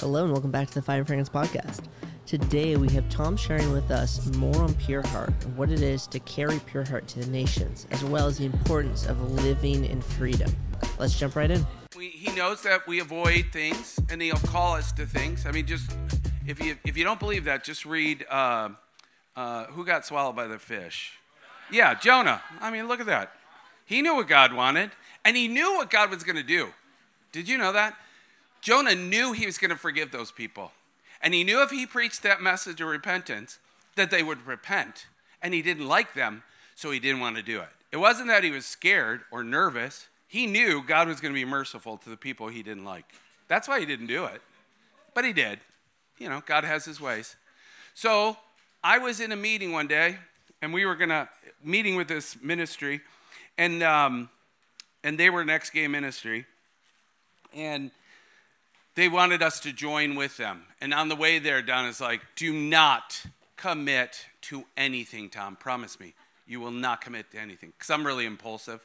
Hello and welcome back to the Fire and Fragrance Podcast. Today we have Tom sharing with us more on Pure Heart and what it is to carry Pure Heart to the nations, as well as the importance of living in freedom. Let's jump right in. We, he knows that we avoid things, and he'll call us to things. I mean, just if you if you don't believe that, just read uh, uh, who got swallowed by the fish. Yeah, Jonah. I mean, look at that. He knew what God wanted, and he knew what God was going to do. Did you know that? Jonah knew he was going to forgive those people. And he knew if he preached that message of repentance, that they would repent. And he didn't like them, so he didn't want to do it. It wasn't that he was scared or nervous. He knew God was going to be merciful to the people he didn't like. That's why he didn't do it. But he did. You know, God has his ways. So I was in a meeting one day, and we were going to, meeting with this ministry, and, um, and they were next game ministry. And they wanted us to join with them. And on the way there, Donna's like, do not commit to anything, Tom. Promise me. You will not commit to anything. Because I'm really impulsive.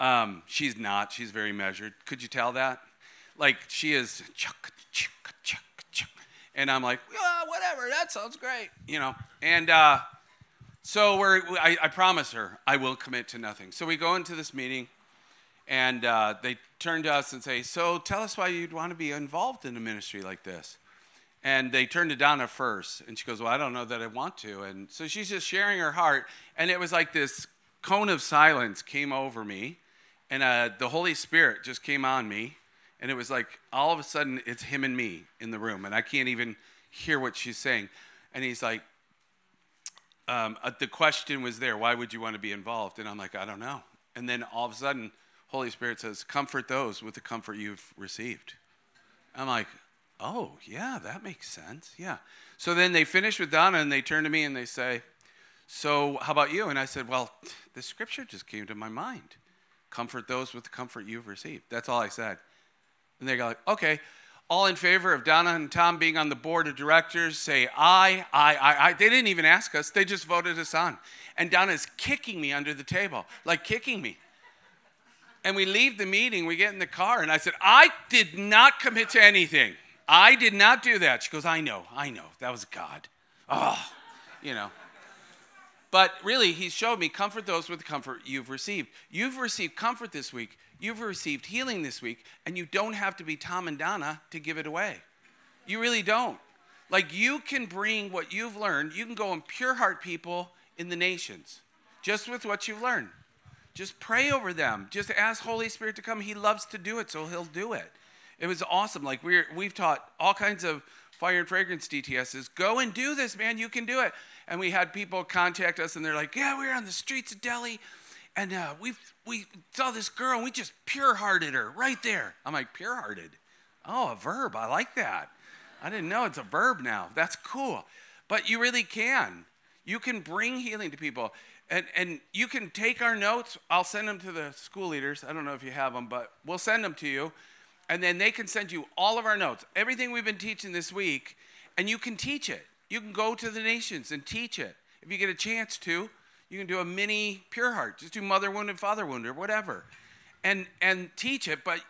Um, she's not. She's very measured. Could you tell that? Like, she is, and I'm like, oh, whatever, that sounds great, you know. And uh, so we're, I, I promise her I will commit to nothing. So we go into this meeting, and uh, they turn to us and say, So tell us why you'd want to be involved in a ministry like this. And they turn to Donna first, and she goes, Well, I don't know that I want to. And so she's just sharing her heart. And it was like this cone of silence came over me, and uh, the Holy Spirit just came on me. And it was like all of a sudden it's him and me in the room, and I can't even hear what she's saying. And he's like, um, uh, the question was there, why would you want to be involved? And I'm like, I don't know. And then all of a sudden, Holy Spirit says, Comfort those with the comfort you've received. I'm like, Oh, yeah, that makes sense. Yeah. So then they finish with Donna and they turn to me and they say, So how about you? And I said, Well, the scripture just came to my mind. Comfort those with the comfort you've received. That's all I said. And they go like, Okay. All in favor of Donna and Tom being on the board of directors say aye, aye, aye, aye. They didn't even ask us, they just voted us on. And Donna's kicking me under the table, like kicking me. And we leave the meeting, we get in the car, and I said, I did not commit to anything. I did not do that. She goes, I know, I know. That was God. Oh, you know. But really, he showed me comfort those with the comfort you've received. You've received comfort this week, you've received healing this week, and you don't have to be Tom and Donna to give it away. You really don't. Like, you can bring what you've learned, you can go and pure heart people in the nations just with what you've learned. Just pray over them. Just ask Holy Spirit to come. He loves to do it, so he'll do it. It was awesome. Like we're we've taught all kinds of fire and fragrance DTSs. Go and do this, man. You can do it. And we had people contact us, and they're like, "Yeah, we were on the streets of Delhi, and uh, we we saw this girl, and we just pure-hearted her right there." I'm like, "Pure-hearted? Oh, a verb. I like that. I didn't know it's a verb now. That's cool. But you really can. You can bring healing to people. And, and you can take our notes. I'll send them to the school leaders. I don't know if you have them, but we'll send them to you. And then they can send you all of our notes, everything we've been teaching this week, and you can teach it. You can go to the nations and teach it. If you get a chance to, you can do a mini pure heart. Just do mother wound and father wound or whatever. And, and teach it, but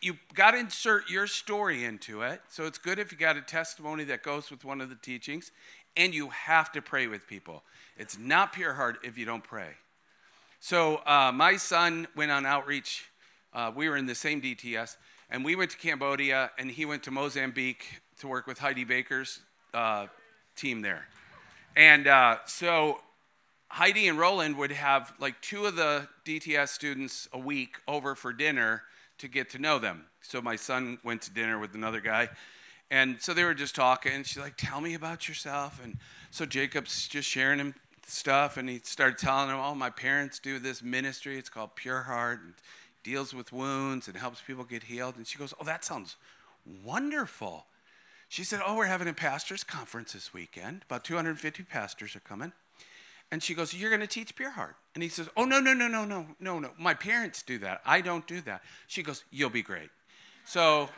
you got to insert your story into it. So it's good if you got a testimony that goes with one of the teachings, and you have to pray with people. It's not pure heart if you don't pray. So uh, my son went on outreach. Uh, we were in the same DTS, and we went to Cambodia, and he went to Mozambique to work with Heidi Baker's uh, team there. And uh, so Heidi and Rolland would have like two of the DTS students a week over for dinner to get to know them. So my son went to dinner with another guy. And so they were just talking. And she's like, Tell me about yourself. And so Jacob's just sharing him stuff, and he started telling him, "Oh, my parents do this ministry. It's called Pure Heart, and deals with wounds and helps people get healed." And she goes, "Oh, that sounds wonderful." She said, "Oh, we're having a pastors' conference this weekend. About 250 pastors are coming." And she goes, You're going to teach Pure Heart. And he says, Oh, no, no, no, no, no, no, no. My parents do that. I don't do that. She goes, You'll be great. So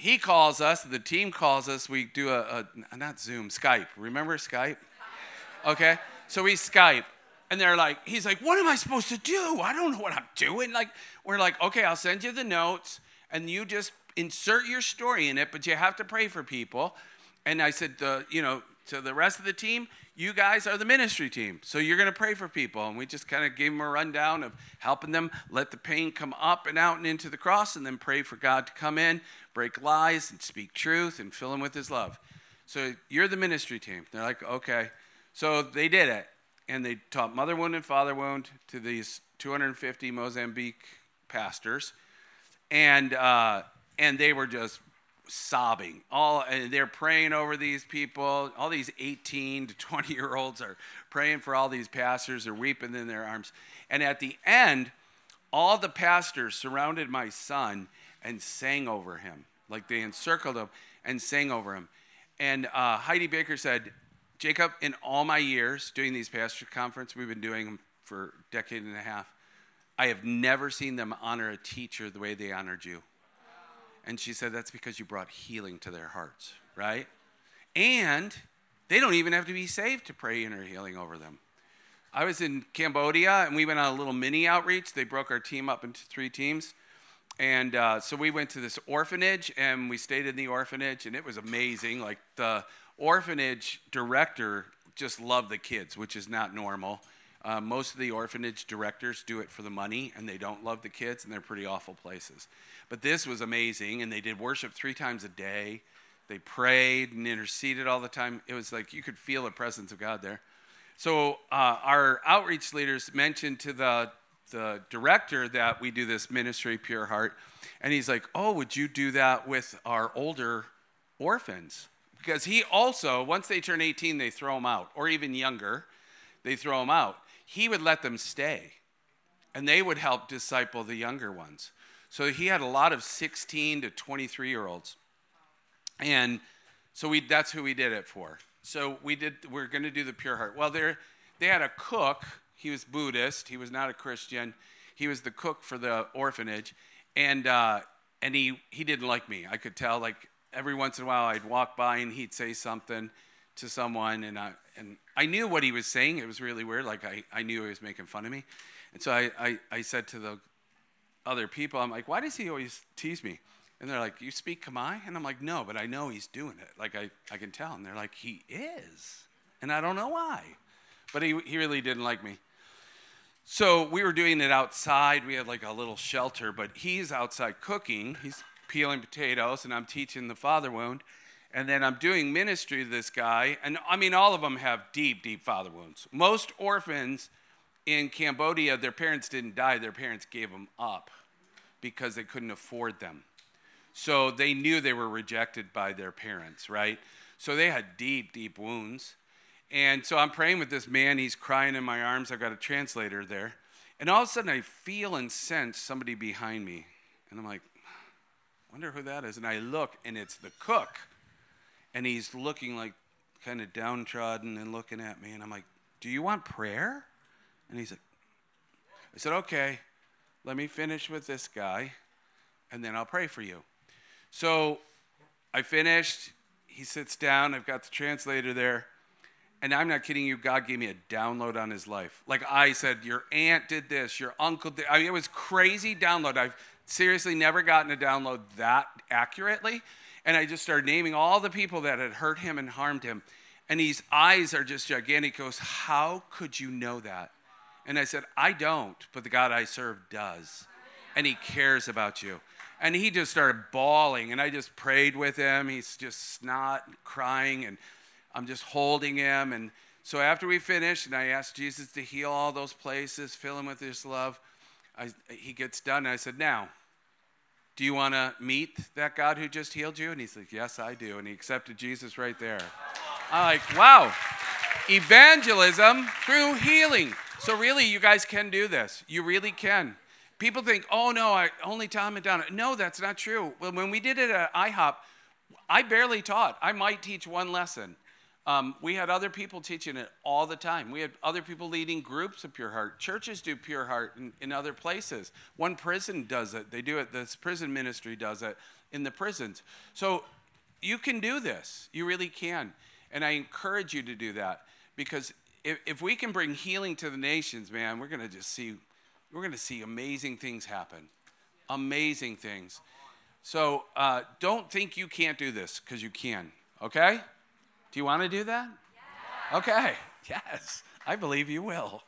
he calls us, the team calls us. We do a, a not Zoom, Skype. Remember Skype? Okay? So we Skype, and they're like, he's like, what am I supposed to do? I don't know what I'm doing. Like, we're like, okay, I'll send you the notes, and you just insert your story in it, but you have to pray for people. And I said, uh, you know, to the rest of the team, you guys are the ministry team. So you're going to pray for people. And we just kind of gave them a rundown of helping them let the pain come up and out and into the cross, and then pray for God to come in, break lies, and speak truth, and fill them with his love. So you're the ministry team. They're like, okay. So they did it. And they taught mother wound and father wound to these 250 Mozambique pastors. And, uh, and they were just sobbing. All and they're praying over these people. All these 18 to 20 year olds are praying for all these pastors. They're weeping in their arms. And at the end, all the pastors surrounded my son and sang over him. Like they encircled him and sang over him. And uh, Heidi Baker said, Jacob, in all my years doing these pastor conference, we've been doing them for a decade and a half. I have never seen them honor a teacher the way they honored you. And she said, That's because you brought healing to their hearts, right? And they don't even have to be saved to pray inner healing over them. I was in Cambodia and we went on a little mini outreach. They broke our team up into three teams. And uh, so we went to this orphanage and we stayed in the orphanage and it was amazing. Like the orphanage director just loved the kids, which is not normal. Uh, most of the orphanage directors do it for the money and they don't love the kids and they're pretty awful places. But this was amazing and they did worship three times a day. They prayed and interceded all the time. It was like you could feel the presence of God there. So uh, our outreach leaders mentioned to the the director that we do this ministry, Pure Heart, and he's like, "Oh, would you do that with our older orphans?" Because he also, once they turn 18, they throw them out, or even younger, they throw them out he would let them stay and they would help disciple the younger ones. So he had a lot of 16 to 23 year olds. And so we, that's who we did it for. So we did, we're going to do the pure heart. Well, they had a cook. He was Buddhist. He was not a Christian. He was the cook for the orphanage. And, uh, and he, he didn't like me. I could tell, like, every once in a while I'd walk by and he'd say something to someone. And I, and I knew what he was saying. It was really weird. Like I, I knew he was making fun of me. And so I, I, I said to the other people, I'm like, why does he always tease me? And they're like, you speak Khmer? And I'm like, no, but I know he's doing it. Like I, I can tell. And they're like, he is. And I don't know why. But he, he really didn't like me. So we were doing it outside. We had like a little shelter, but he's outside cooking. He's peeling potatoes, and I'm teaching the father wound and then I'm doing ministry to this guy, and I mean, all of them have deep, deep father wounds. Most orphans in Cambodia, their parents didn't die, their parents gave them up because they couldn't afford them. So they knew they were rejected by their parents, right? So they had deep, deep wounds. And so I'm praying with this man, he's crying in my arms. I've got a translator there. And all of a sudden, I feel and sense somebody behind me. And I'm like, wonder who that is. And I look, and it's the cook and he's looking like kind of downtrodden and looking at me. And I'm like, Do you want prayer? And he's like, I said, Okay, let me finish with this guy, and then I'll pray for you. So I finished. He sits down. I've got the translator there. And I'm not kidding you, God gave me a download on his life. Like I said, your aunt did this, your uncle did. I mean, it was crazy download. I've seriously never gotten a download that accurately. And I just started naming all the people that had hurt him and harmed him. And his eyes are just gigantic. He goes, How could you know that? And I said, I don't, but the God I serve does. And he cares about you. And he just started bawling. And I just prayed with him. He's just snot crying. And I'm just holding him. And so after we finished, and I asked Jesus to heal all those places, fill him with his love, I, he gets done. And I said, Now, do you want to meet that God who just healed you? And he's like, Yes, I do. And he accepted Jesus right there. I'm like, Wow. Evangelism through healing. So, really, you guys can do this. You really can. People think, oh no, I only Tom and Donna. No, that's not true. Well, when we did it at IHOP, I barely taught. I might teach one lesson. Um, we had other people teaching it all the time. We had other people leading groups of Pure Heart. Churches do Pure Heart in, in other places. One prison does it. They do it. This prison ministry does it in the prisons. So you can do this. You really can. And I encourage you to do that because if, if we can bring healing to the nations, man, we're going to just see, we're going to see amazing things happen. Amazing things. So uh, don't think you can't do this because you can, okay? Do you want to do that? Okay, yes, I believe you will.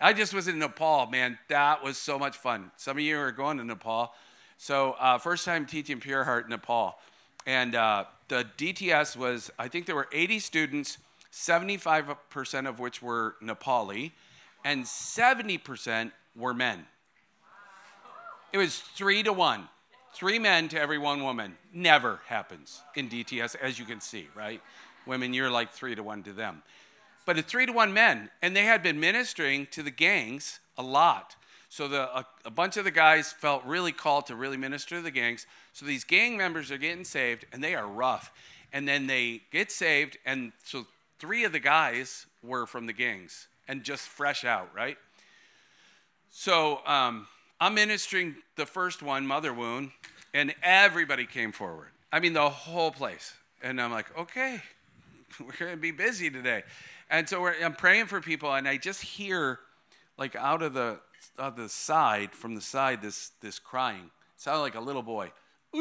I just was in Nepal, man. That was so much fun. Some of you are going to Nepal. So, uh, first time teaching Pure Heart Nepal. And uh, the DTS was, I think there were 80 students, 75% of which were Nepali, and 70% were men. It was three to one. Three men to every one woman. Never happens in DTS, as you can see, right? Women, you're like three to one to them. But it's three to one men, and they had been ministering to the gangs a lot. So the, a, a, bunch of the guys felt really called to really minister to the gangs. So these gang members are getting saved, and they are rough. And then they get saved, and so three of the guys were from the gangs and just fresh out, right? So um, I'm ministering the first one, Mother Wound, and everybody came forward. I mean, the whole place. And I'm like, okay, we're going to be busy today. And so I'm praying for people, and I just hear, like, out of the of the side, from the side, this this crying. It sounded like a little boy. and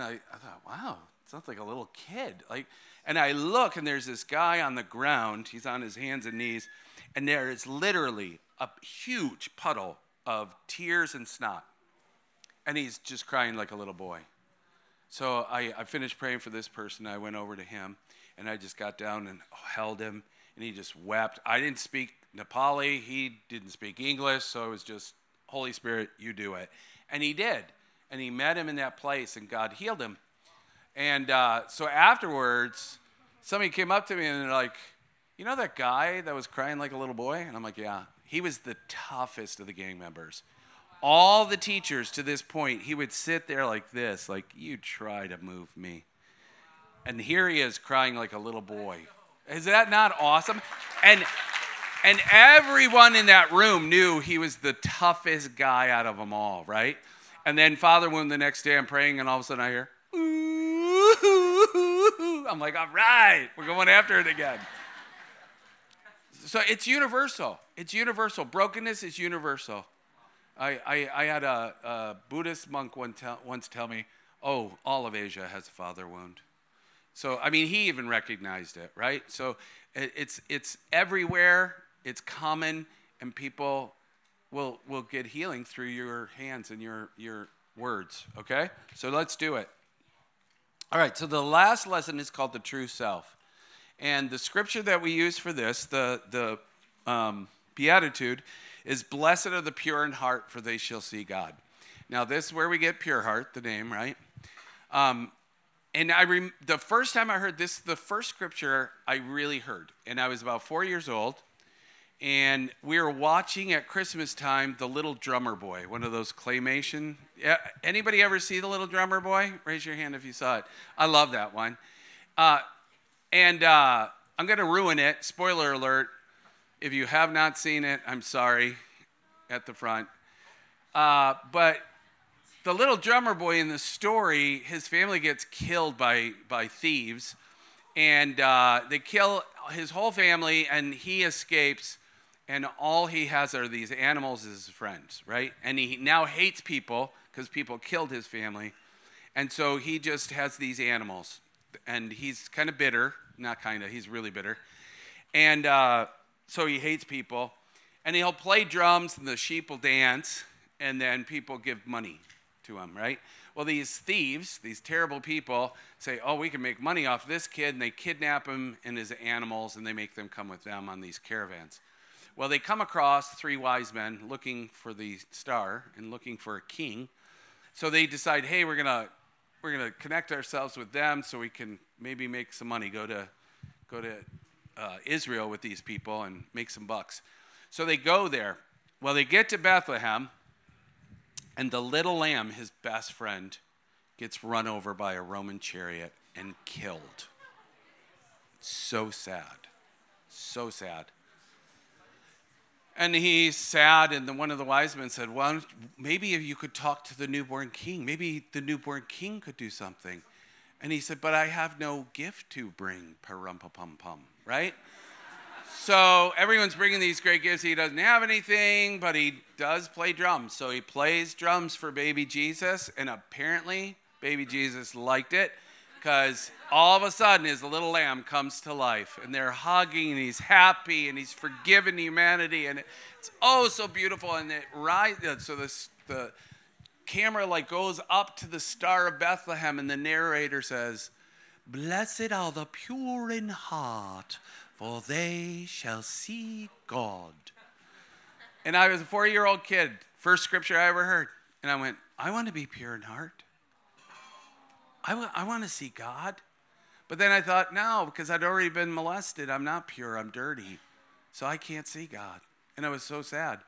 I, I thought, wow, it like a little kid. Like, and I look, and there's this guy on the ground. He's on his hands and knees, and there is literally a huge puddle of tears and snot. And he's just crying like a little boy. So I, I finished praying for this person. I went over to him, and I just got down and held him, and he just wept. I didn't speak Nepali, he didn't speak English, so it was just, Holy Spirit, you do it. And he did. And he met him in that place, and God healed him. And uh, so afterwards, somebody came up to me and they're like, You know that guy that was crying like a little boy? And I'm like, Yeah. He was the toughest of the gang members. All the teachers to this point, he would sit there like this, like, You try to move me. And here he is crying like a little boy. Is that not awesome? And and everyone in that room knew he was the toughest guy out of them all, right? And then Father Wound the next day I'm praying, and all of a sudden I hear, I'm like, all right, we're going after it again. So it's universal. It's universal. Brokenness is universal. I, I, I had a, a, Buddhist monk one once tell me, oh, all of Asia has a father wound. So, I mean, he even recognized it, right? So it, it's, it's everywhere, it's common, and people will, will get healing through your hands and your, your words, okay? So let's do it. All right, so the last lesson is called the true self. And the scripture that we use for this, the, the um, Beatitude, is Blessed are the pure in heart, for they shall see God. Now, this is where we get pure heart, the name, right? Um, and I rem- the first time I heard this, the first scripture I really heard, and I was about four years old, and we were watching at Christmas time the Little Drummer Boy, one of those claymation. Yeah, anybody ever see the Little Drummer Boy? Raise your hand if you saw it. I love that one. Uh, and uh, I'm going to ruin it. Spoiler alert. If you have not seen it, I'm sorry at the front. Uh, but the little drummer boy in the story, his family gets killed by, by thieves, and uh, they kill his whole family, and he escapes and all he has are these animals as friends, right? And he now hates people because people killed his family. And so he just has these animals. And he's kind of bitter. Not kind of, he's really bitter. And uh, so he hates people. And he'll play drums, and the sheep will dance, and then people give money to him, right? Well, these thieves, these terrible people, say, Oh, we can make money off this kid. And they kidnap him and his animals, and they make them come with them on these caravans. Well, they come across three wise men looking for the star and looking for a king. So they decide, hey, we're gonna we're gonna connect ourselves with them so we can maybe make some money. Go to go to uh, Israel with these people and make some bucks. So they go there. Well, they get to Bethlehem, and the little lamb, his best friend, gets run over by a Roman chariot and killed. So sad. So sad. And he's sad, and then one of the wise men said, Well, maybe if you could talk to the newborn king, maybe the newborn king could do something. And he said, But I have no gift to bring, parum pum pum, right? So everyone's bringing these great gifts. He doesn't have anything, but he does play drums. So he plays drums for baby Jesus, and apparently baby Jesus liked it because all of a sudden his little lamb comes to life and they're hugging and he's happy and he's forgiven humanity and it's oh so beautiful and it right uh, so this the camera like goes up to the star of Bethlehem and the narrator says blessed are the pure in heart for they shall see God. And I was a 4-year-old kid first scripture I ever heard and I went I want to be pure in heart I, w- I want to see God. But then I thought, no, because I'd already been molested. I'm not pure, I'm dirty. So I can't see God. And I was so sad.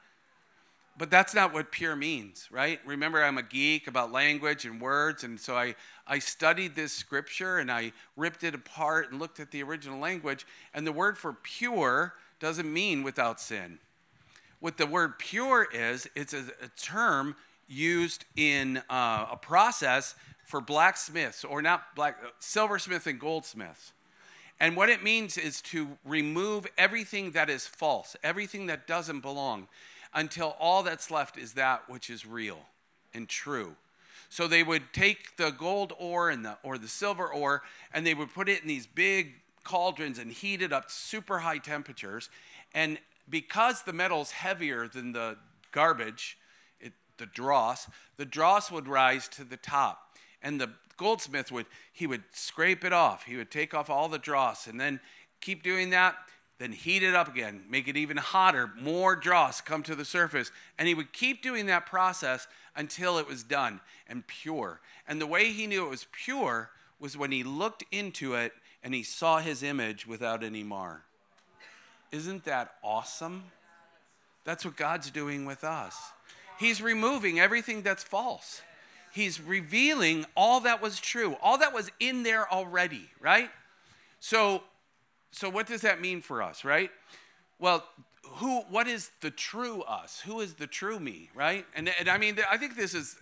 But that's not what pure means, right? Remember, I'm a geek about language and words. And so I, I studied this scripture and I ripped it apart and looked at the original language. And the word for pure doesn't mean without sin. What the word pure is, it's a, a term used in uh, a process for blacksmiths, or not black, uh, silversmiths and goldsmiths. And what it means is to remove everything that is false, everything that doesn't belong, until all that's left is that which is real and true. So they would take the gold ore and the, or the silver ore, and they would put it in these big cauldrons and heat it up to super high temperatures. And because the metal's heavier than the garbage, it, the dross, the dross would rise to the top and the goldsmith would he would scrape it off. He would take off all the dross and then keep doing that then heat it up again make it even hotter more dross come to the surface. And he would keep doing that process until it was done and pure. And the way he knew it was pure was when he looked into it and he saw his image without any mar isn't that awesome? That's what god's doing with us. He's removing everything that's false he's revealing all that was true, all that was in there already, right? So, so what does that mean for us, right? Well, who, what is the true us? Who is the true me, right? And, and I mean, I think this is,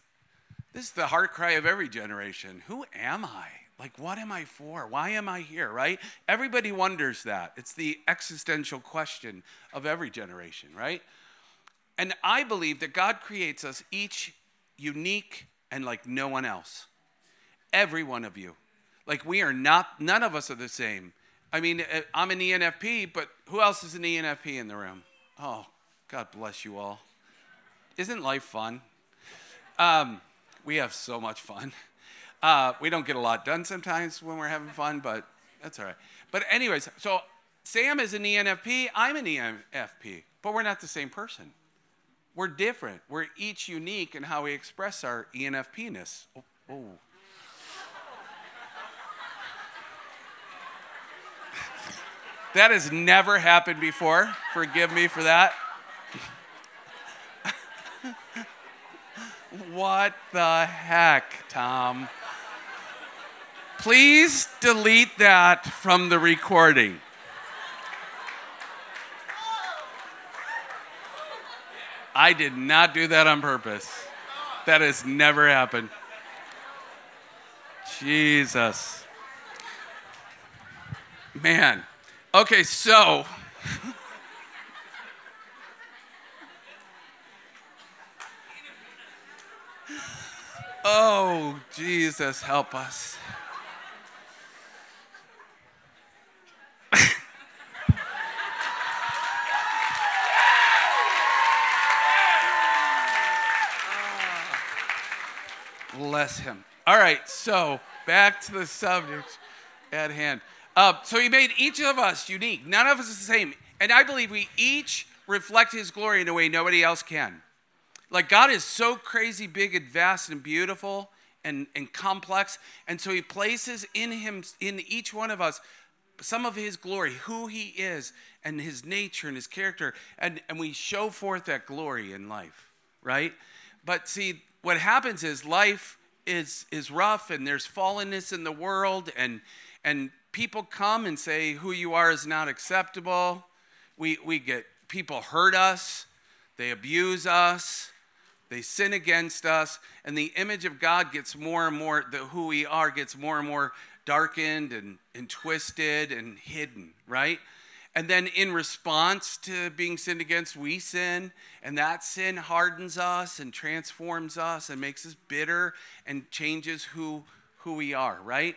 this is the heart cry of every generation. Who am I? Like, what am I for? Why am I here, right? Everybody wonders that. It's the existential question of every generation, right? And I believe that God creates us each unique and like no one else. Every one of you. Like we are not, none of us are the same. I mean, uh, I'm an ENFP, but who else is an ENFP in the room? Oh, God bless you all. Isn't life fun? Um, we have so much fun. Uh, we don't get a lot done sometimes when we're having fun, but that's all right. But, anyways, so Sam is an ENFP, I'm an ENFP, but we're not the same person. We're different. We're each unique in how we express our ENFP-ness. Oh, oh. that has never happened before. Forgive me for that. what the heck, Tom? Please delete that from the recording. I did not do that on purpose. That has never happened. Jesus. Man. Okay, so. oh, Jesus, help us. Bless him. All right, so back to the subject at hand. Uh, so he made each of us unique. None of us is the same. And I believe we each reflect his glory in a way nobody else can. Like God is so crazy big and vast and beautiful and, and complex. And so he places in him, in each one of us, some of his glory, who he is, and his nature and his character. And, and we show forth that glory in life, right? But see, what happens is life is is rough and there's fallenness in the world and and people come and say who you are is not acceptable. We we get people hurt us, they abuse us, they sin against us, and the image of God gets more and more the who we are gets more and more darkened and, and twisted and hidden, right? And then in response to being sinned against, we sin, and that sin hardens us and transforms us and makes us bitter and changes who, who we are, right?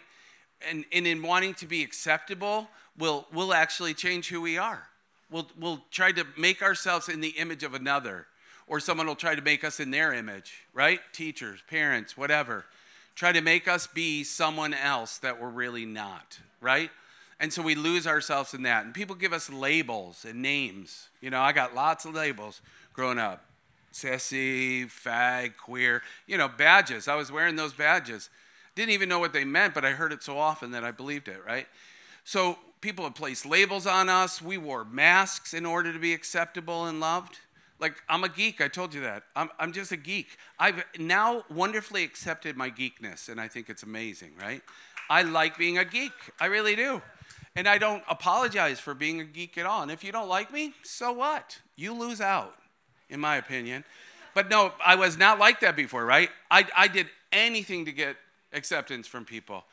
And, and in wanting to be acceptable, we'll, we'll actually change who we are. We'll, we'll try to make ourselves in the image of another, or someone will try to make us in their image, right? Teachers, parents, whatever. Try to make us be someone else that we're really not, right? And so we lose ourselves in that. And people give us labels and names. You know, I got lots of labels growing up sissy, fag, queer, you know, badges. I was wearing those badges. Didn't even know what they meant, but I heard it so often that I believed it, right? So people have placed labels on us. We wore masks in order to be acceptable and loved. Like, I'm a geek. I told you that. I'm, I'm just a geek. I've now wonderfully accepted my geekness, and I think it's amazing, right? I like being a geek. I really do. And I don't apologize for being a geek at all. And if you don't like me, so what? You lose out, in my opinion. But no, I was not like that before, right? I, I did anything to get acceptance from people.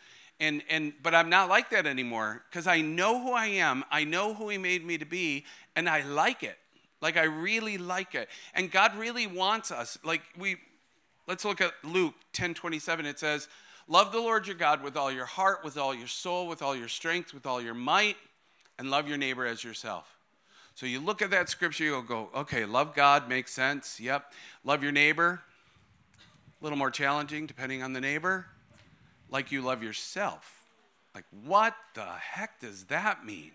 And, and but I'm not like that anymore because I know who I am. I know who he made me to be, and I like it. Like I really like it. And God really wants us. Like we let's look at Luke 10 27. It says, Love the Lord your God with all your heart, with all your soul, with all your strength, with all your might, and love your neighbor as yourself. So you look at that scripture, you'll go, okay, love God makes sense. Yep. Love your neighbor, a little more challenging depending on the neighbor. Like you love yourself. Like, what the heck does that mean?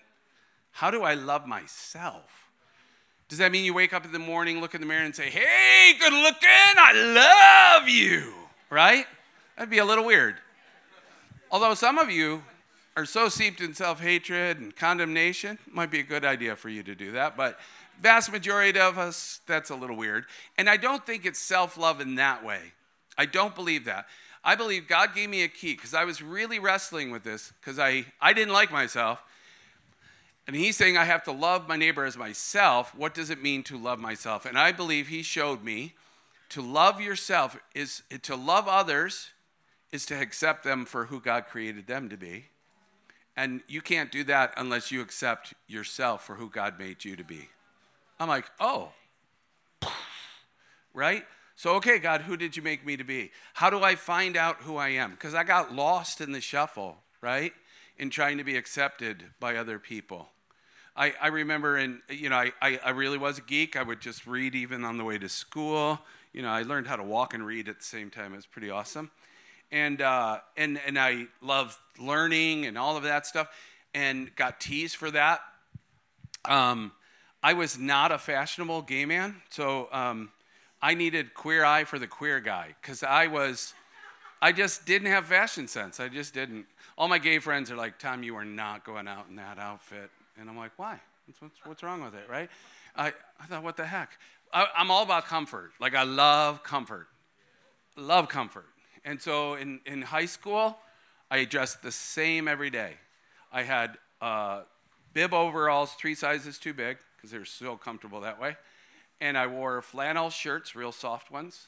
How do I love myself? Does that mean you wake up in the morning, look in the mirror, and say, hey, good looking, I love you, right? That'd be a little weird. Although some of you are so seeped in self hatred and condemnation, might be a good idea for you to do that. But vast majority of us, that's a little weird. And I don't think it's self love in that way. I don't believe that. I believe God gave me a key because I was really wrestling with this because I, I didn't like myself. And he's saying I have to love my neighbor as myself. What does it mean to love myself? And I believe he showed me to love yourself is to love others is to accept them for who God created them to be. And you can't do that unless you accept yourself for who God made you to be. I'm like, oh, right? So, okay, God, who did you make me to be? How do I find out who I am? Because I got lost in the shuffle, right? In trying to be accepted by other people. I, I remember, in, you know, I, I really was a geek. I would just read even on the way to school. You know, I learned how to walk and read at the same time. It was pretty awesome and uh, and and I love learning and all of that stuff, and got teased for that. Um, I was not a fashionable gay man, so um, I needed queer eye for the queer guy because I was, I just didn't have fashion sense. I just didn't. All my gay friends are like, "Tom, you are not going out in that outfit," and I'm like, "Why? What's, what's wrong with it, right?" I, I thought, "What the heck?" I'm all about comfort. Like I love comfort, love comfort. And so in, in high school, I dressed the same every day. I had uh, bib overalls, three sizes too big, because they're so comfortable that way. And I wore flannel shirts, real soft ones,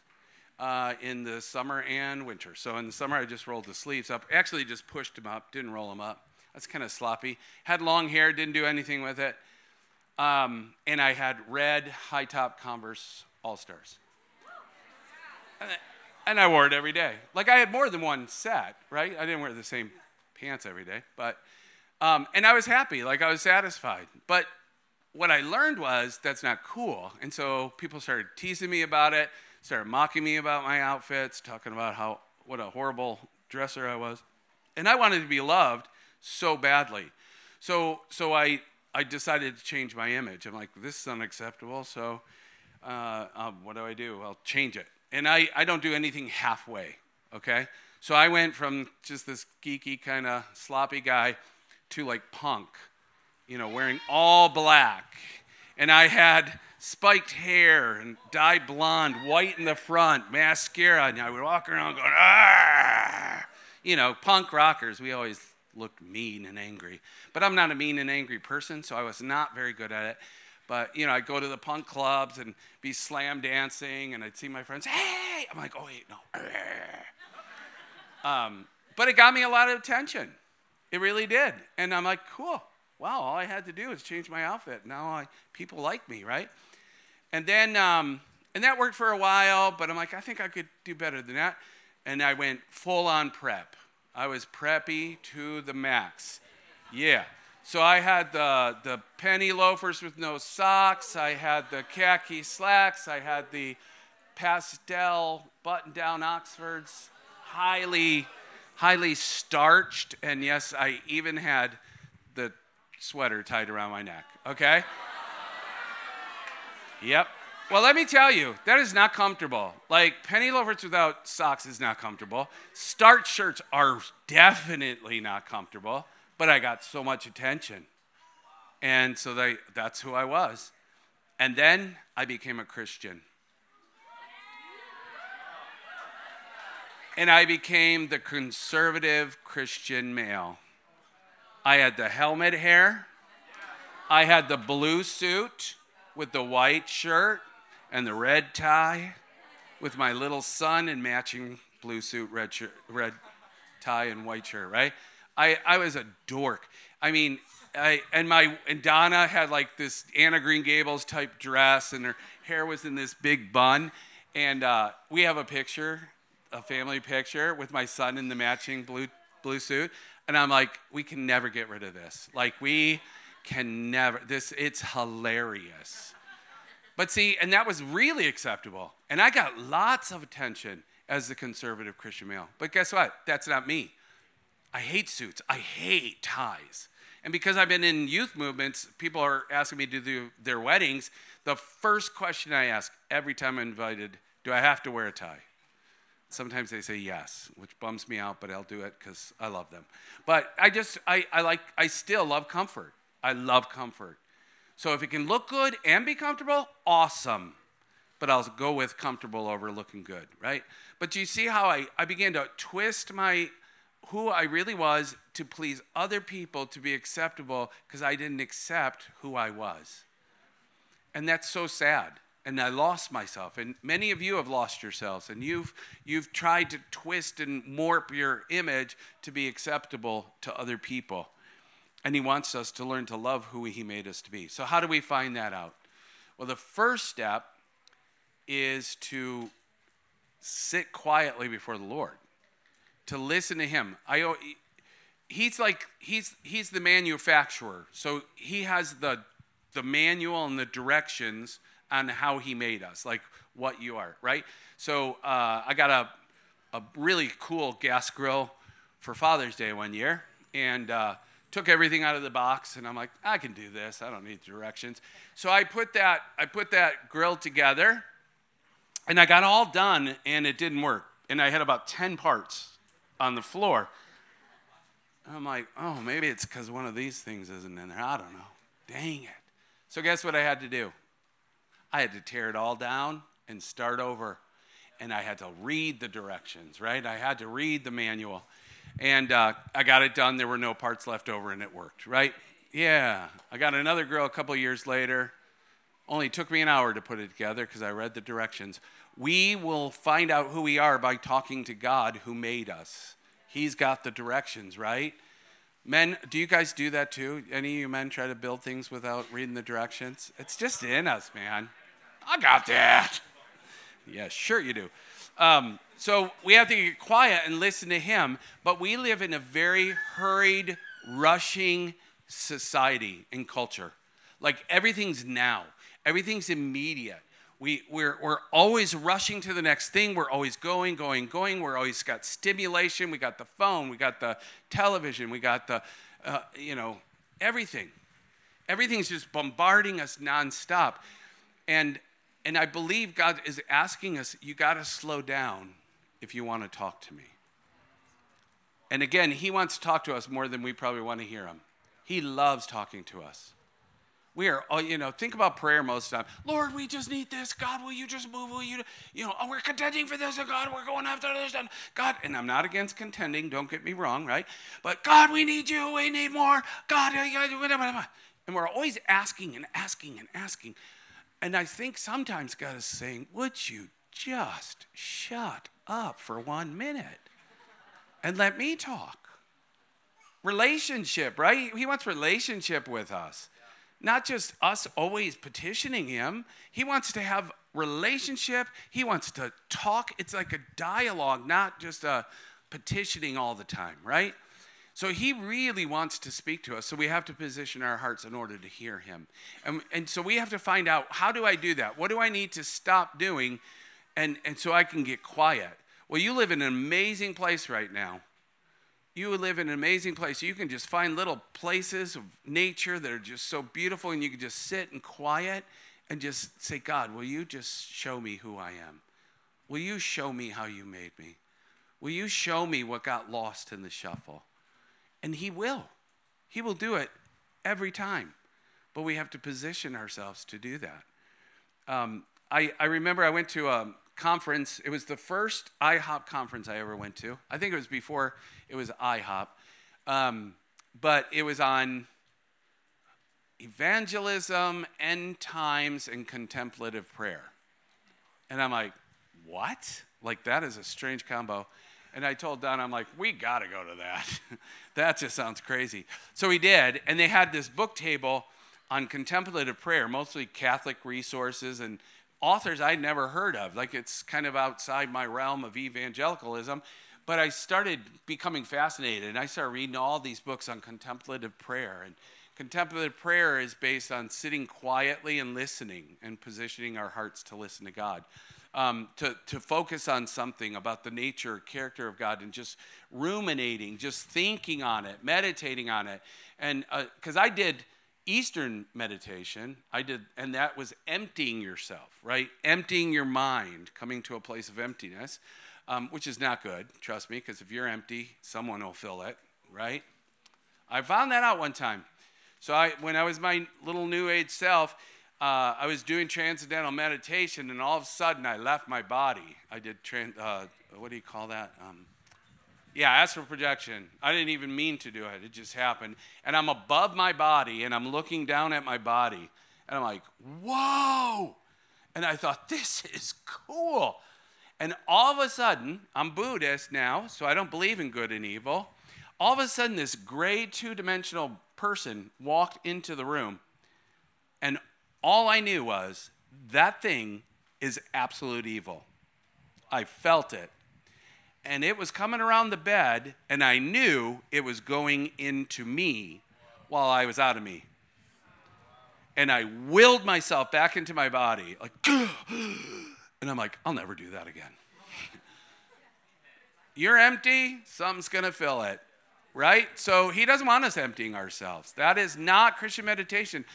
uh, in the summer and winter. So in the summer, I just rolled the sleeves up. Actually, just pushed them up, didn't roll them up. That's kind of sloppy. Had long hair, didn't do anything with it. Um, and I had red high top Converse All Stars and I wore it every day. Like I had more than one set, right? I didn't wear the same pants every day, but um, and I was happy, like I was satisfied. But what I learned was that's not cool, and so people started teasing me about it, started mocking me about my outfits, talking about how what a horrible dresser I was, and I wanted to be loved so badly. So so I I decided to change my image. I'm like, this is unacceptable. So uh, um, what do I do? I'll change it and I, I don't do anything halfway, okay? So I went from just this geeky kind of sloppy guy to like punk, you know, wearing all black. And I had spiked hair and dyed blonde, white in the front, mascara, and I would walk around going, ah! You know, punk rockers, we always looked mean and angry. But I'm not a mean and angry person, so I was not very good at it. But, you know, I'd go to the punk clubs and be slam dancing, and I'd see my friends, hey! I'm like, oh, wait, no. um, but it got me a lot of attention. It really did. And I'm like, cool. wow, all I had to do was change my outfit. Now I, people like me, right? And then, um, and that worked for a while, but I'm like, I think I could do better than that. And I went full on prep. I was preppy to the max. Yeah. So I had the, the penny loafers with no socks. I had the khaki slacks. I had the pastel button down Oxfords, highly, highly starched. And yes, I even had the sweater tied around my neck. Okay? Yep. Well, let me tell you, that is not comfortable. Like, penny loafers without socks is not comfortable. Starch shirts are definitely not comfortable, but I got so much attention. And so they, that's who I was. And then I became a Christian. And I became the conservative Christian male. I had the helmet hair, I had the blue suit with the white shirt and the red tie with my little son in matching blue suit, red, shirt, red tie, and white shirt, right? I, I was a dork. I mean, I, and my and Donna had like this Anna Green Gables type dress, and her hair was in this big bun. And uh, we have a picture, a family picture, with my son in the matching blue blue suit. And I'm like, we can never get rid of this. Like we can never. This it's hilarious. But see, and that was really acceptable. And I got lots of attention as the conservative Christian male. But guess what? That's not me. I hate suits. I hate ties. And because I've been in youth movements, people are asking me to do their weddings. The first question I ask every time I'm invited, do I have to wear a tie? Sometimes they say yes, which bums me out, but I'll do it because I love them. But I just, I, I like, I still love comfort. I love comfort. So if it can look good and be comfortable, awesome. But I'll go with comfortable over looking good, right? But do you see how I, I began to twist my who I really was to please other people to be acceptable because I didn't accept who I was. And that's so sad. And I lost myself. And many of you have lost yourselves. And you've, you've tried to twist and morph your image to be acceptable to other people. And He wants us to learn to love who He made us to be. So, how do we find that out? Well, the first step is to sit quietly before the Lord, to listen to Him. I, he's like he's he's the manufacturer, so he has the the manual and the directions on how he made us, like what you are, right? So uh, I got a a really cool gas grill for Father's Day one year, and uh, took everything out of the box and I'm like, I can do this. I don't need directions. So I put that I put that grill together and I got all done and it didn't work. And I had about 10 parts on the floor. I'm like, oh, maybe it's because one of these things isn't in there. I don't know. Dang it. So guess what I had to do? I had to tear it all down and start over. And I had to read the directions, right? I had to read the manual. And uh, I got it done. There were no parts left over, and it worked, right? Yeah. I got another grill a couple years later. Only took me an hour to put it together because I read the directions. We will find out who we are by talking to God who made us. He's got the directions, right? Men, do you guys do that too? Any of you men try to build things without reading the directions? It's just in us, man. I got that. Yeah, sure you do. Um, so we have to get quiet and listen to him. But we live in a very hurried, rushing society and culture. Like everything's now, everything's immediate. We, we're, we're always rushing to the next thing. We're always going, going, going. We're always got stimulation. We got the phone. We got the television. We got the, uh, you know, everything. Everything's just bombarding us nonstop. And, and I believe God is asking us, you got to slow down if you want to talk to me. And again, he wants to talk to us more than we probably want to hear him. He loves talking to us. We are, oh, you know, think about prayer most of the time. Lord, we just need this. God, will you just move? Will you, you know, oh, we're contending for this. And God, we're going after this. And God, and I'm not against contending. Don't get me wrong, right? But God, we need you. We need more. God, and we're always asking and asking and asking. And I think sometimes God is saying, would you just shut up for one minute and let me talk. relationship, right? He wants relationship with us. Not just us always petitioning him. He wants to have relationship. He wants to talk. It's like a dialogue, not just a petitioning all the time, right? So he really wants to speak to us. So we have to position our hearts in order to hear him. And, and so we have to find out how do I do that? What do I need to stop doing and, and so I can get quiet? Well, you live in an amazing place right now. You would live in an amazing place. You can just find little places of nature that are just so beautiful, and you can just sit and quiet and just say, God, will you just show me who I am? Will you show me how you made me? Will you show me what got lost in the shuffle? And He will. He will do it every time. But we have to position ourselves to do that. Um, I, I remember I went to a conference. It was the first IHOP conference I ever went to. I think it was before it was IHOP. Um, but it was on evangelism, end times, and contemplative prayer. And I'm like, what? Like, that is a strange combo. And I told Don, I'm like, we got to go to that. that just sounds crazy. So we did. And they had this book table on contemplative prayer, mostly Catholic resources and authors I'd never heard of. Like, it's kind of outside my realm of evangelicalism. But I started becoming fascinated, and I started reading all these books on contemplative prayer. And contemplative prayer is based on sitting quietly and listening and positioning our hearts to listen to God um, to, to focus on something about the nature, character of God, and just ruminating, just thinking on it, meditating on it. And because uh, I did Eastern meditation, I did, and that was emptying yourself, right? Emptying your mind, coming to a place of emptiness, um, which is not good, trust me, because if you're empty, someone will fill it, right? I found that out one time. So I, when I was my little new age self, uh, I was doing transcendental meditation, and all of a sudden I left my body. I did, trans, uh, what do you call that? Um, yeah, astral projection. I didn't even mean to do it, it just happened. And I'm above my body, and I'm looking down at my body, and I'm like, whoa! And I thought, this is cool. And all of a sudden, I'm Buddhist now, so I don't believe in good and evil. All of a sudden, this gray two dimensional person walked into the room, and all I knew was that thing is absolute evil. I felt it. And it was coming around the bed, and I knew it was going into me while I was out of me. And I willed myself back into my body, like, and I'm like, I'll never do that again. You're empty, something's gonna fill it, right? So he doesn't want us emptying ourselves. That is not Christian meditation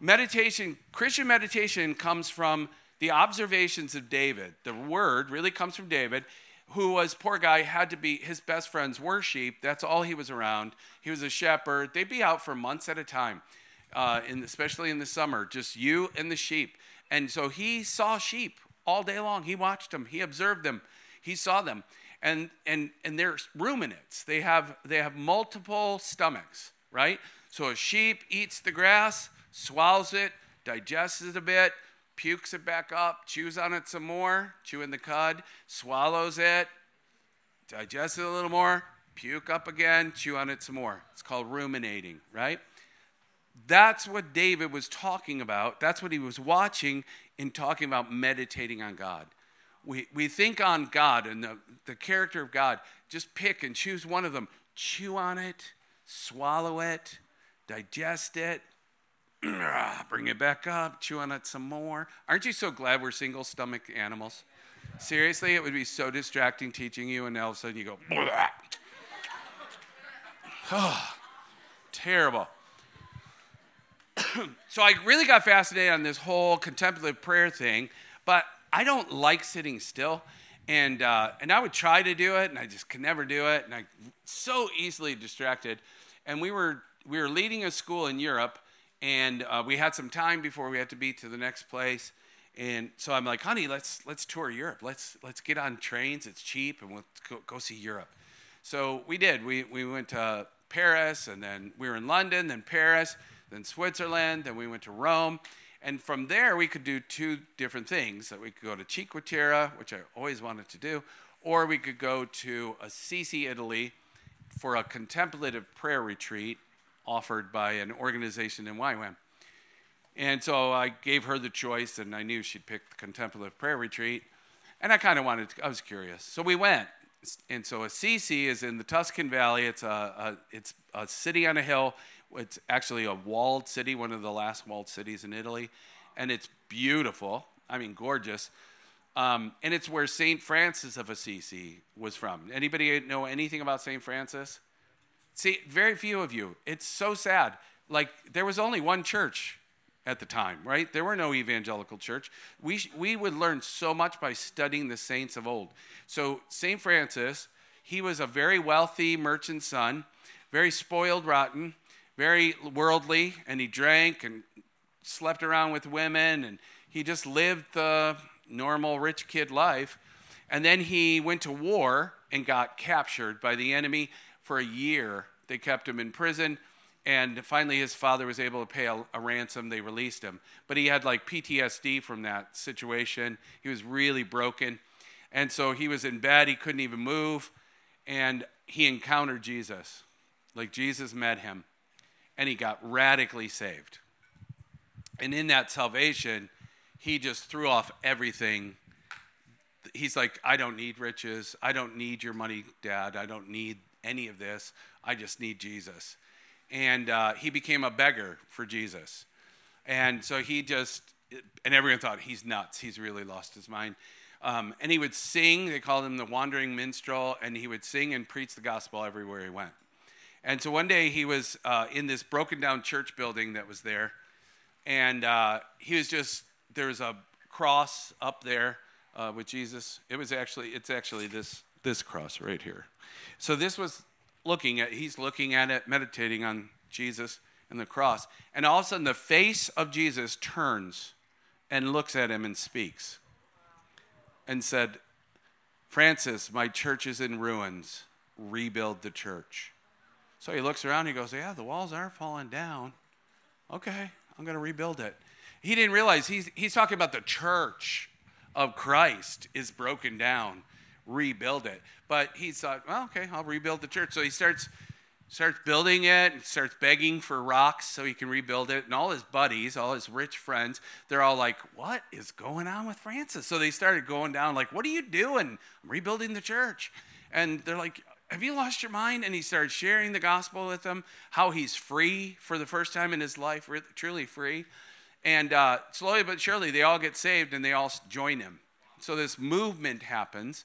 meditation, Christian meditation comes from the observations of David. The word really comes from David, who was, poor guy, had to be, his best friends were sheep. That's all he was around. He was a shepherd. They'd be out for months at a time, uh, in, especially in the summer, just you and the sheep. And so he saw sheep all day long. He watched them, he observed them, he saw them. And, and, and they're ruminants. They have, they have multiple stomachs, right? So a sheep eats the grass, swallows it, digests it a bit, pukes it back up, chews on it some more, chewing the cud, swallows it, digests it a little more, puke up again, chew on it some more. It's called ruminating, right? That's what David was talking about. That's what he was watching in talking about meditating on God. We, we think on God and the, the character of God. Just pick and choose one of them. Chew on it, swallow it, digest it, bring it back up, chew on it some more. Aren't you so glad we're single stomach animals? Seriously, it would be so distracting teaching you, and all of a sudden you go, terrible. so I really got fascinated on this whole contemplative prayer thing, but I don't like sitting still. And, uh, and I would try to do it, and I just could never do it, and I so easily distracted. And we were, we were leading a school in Europe, and uh, we had some time before we had to be to the next place. And so i'm like honey let's let's tour europe. Let's let's get on trains. It's cheap and we'll go, go see europe. So we did. We, we went to paris and then we were in london then paris then switzerland then we went to rome. And from there we could do two different things. That we could go to cinque terre which i always wanted to do or we could go to assisi italy for a contemplative prayer retreat offered by an organization in YWAM. And so I gave her the choice, and I knew she'd pick the contemplative prayer retreat. And I kind of wanted to, I was curious. So we went. And so Assisi is in the Tuscan Valley. It's a, a, it's a city on a hill. It's actually a walled city, one of the last walled cities in Italy. And it's beautiful. I mean, gorgeous. Um, and it's where St. Francis of Assisi was from. Anybody know anything about St. Francis? See, very few of you. It's so sad. Like, there was only one church at the time, right? There were no evangelical church. We, we would learn so much by studying the saints of old. So, St. Francis, he was a very wealthy merchant son, very spoiled, rotten, very worldly, and he drank and slept around with women, and he just lived the normal rich kid life. And then he went to war and got captured by the enemy for a year. They kept him in prison and finally his father was able to pay a, a, ransom. They released him. But he had like ptsd from that situation. He was really broken. And so he was in bed. He couldn't even move. And he encountered jesus. Like jesus met him and he got radically saved. And in that salvation he just threw off everything. He's like i don't need riches. I don't need your money dad. I don't need any of this i just need jesus and uh, he became a beggar for Jesus. And so he just, and everyone thought he's nuts. He's really lost his mind. Um, and he would sing, they called him the wandering minstrel, and he would sing and preach the gospel everywhere he went. And so one day he was uh, in this broken down church building that was there, and uh, he was just, there was a cross up there uh, with Jesus. It was actually, it's actually this, this cross right here. So this was looking at, he's looking at it, meditating on Jesus and the cross. And all of a sudden, the face of Jesus turns and looks at him and speaks and said, Francis, my church is in ruins. Rebuild the church. So he looks around, he goes, Yeah, the walls are falling down. Okay, I'm going to rebuild it. He didn't realize he's, he's talking about the church of Christ is broken down rebuild it. But he thought, well, okay, I'll rebuild the church. So he starts starts building it and starts begging for rocks so he can rebuild it. And all his buddies, all his rich friends, they're all like, What is going on with Francis? So they started going down, like, What are you doing? I'm rebuilding the church. And they're like, Have you lost your mind? And he started sharing the gospel with them, how he's free for the first time in his life, truly free. And uh, slowly but surely, they all get saved and they all join him. So this movement happens.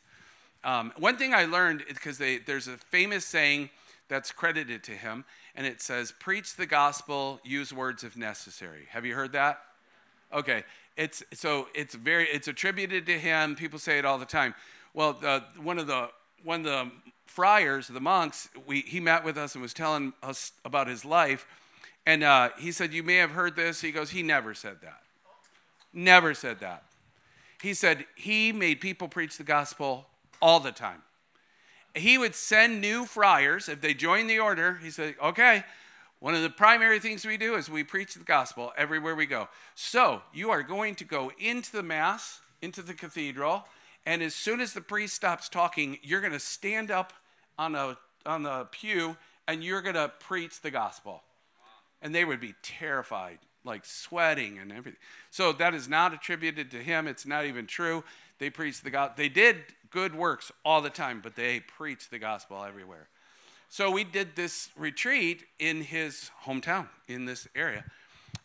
Um, one thing I learned, is because there's a famous saying that's credited to him, and it says, Preach the gospel, use words if necessary. Have you heard that? Okay. It's, so it's, very, it's attributed to him. People say it all the time. Well, one, of the, one of the friars, the monks, we, he met with us and was telling us about his life. And uh, he said, You may have heard this. He goes, He never said that. Never said that. He said, He made people preach the gospel all the time. He would send new friars, if they joined the order, he said, okay, one of the primary things we do is we preach the gospel everywhere we go. So you are going to go into the Mass, into the cathedral, and as soon as the priest stops talking, you're going to stand up on, a, on the pew and you're going to preach the gospel. And they would be terrified, like sweating and everything. So that is not attributed to him. It's not even true. They preached the gospel. They did good works all the time, but they preach the gospel everywhere. So we did this retreat in his hometown, in this area.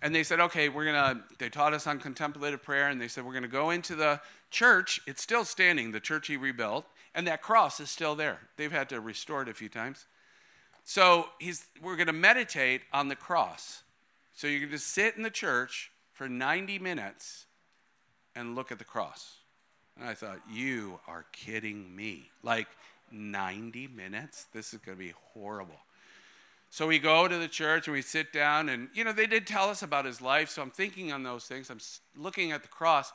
And they said, okay, we're going to, they taught us on contemplative prayer, and they said, we're going to go into the church. It's still standing, the church he rebuilt, and that cross is still there. They've had to restore it a few times. So he's, we're going to meditate on the cross. So you're going to sit in the church for 90 minutes and look at the cross. And I thought, you are kidding me. Like 90 minutes? This is going to be horrible. So we go to the church and we sit down, and you know, they did tell us about his life, so I'm thinking on those things. I'm looking at the cross,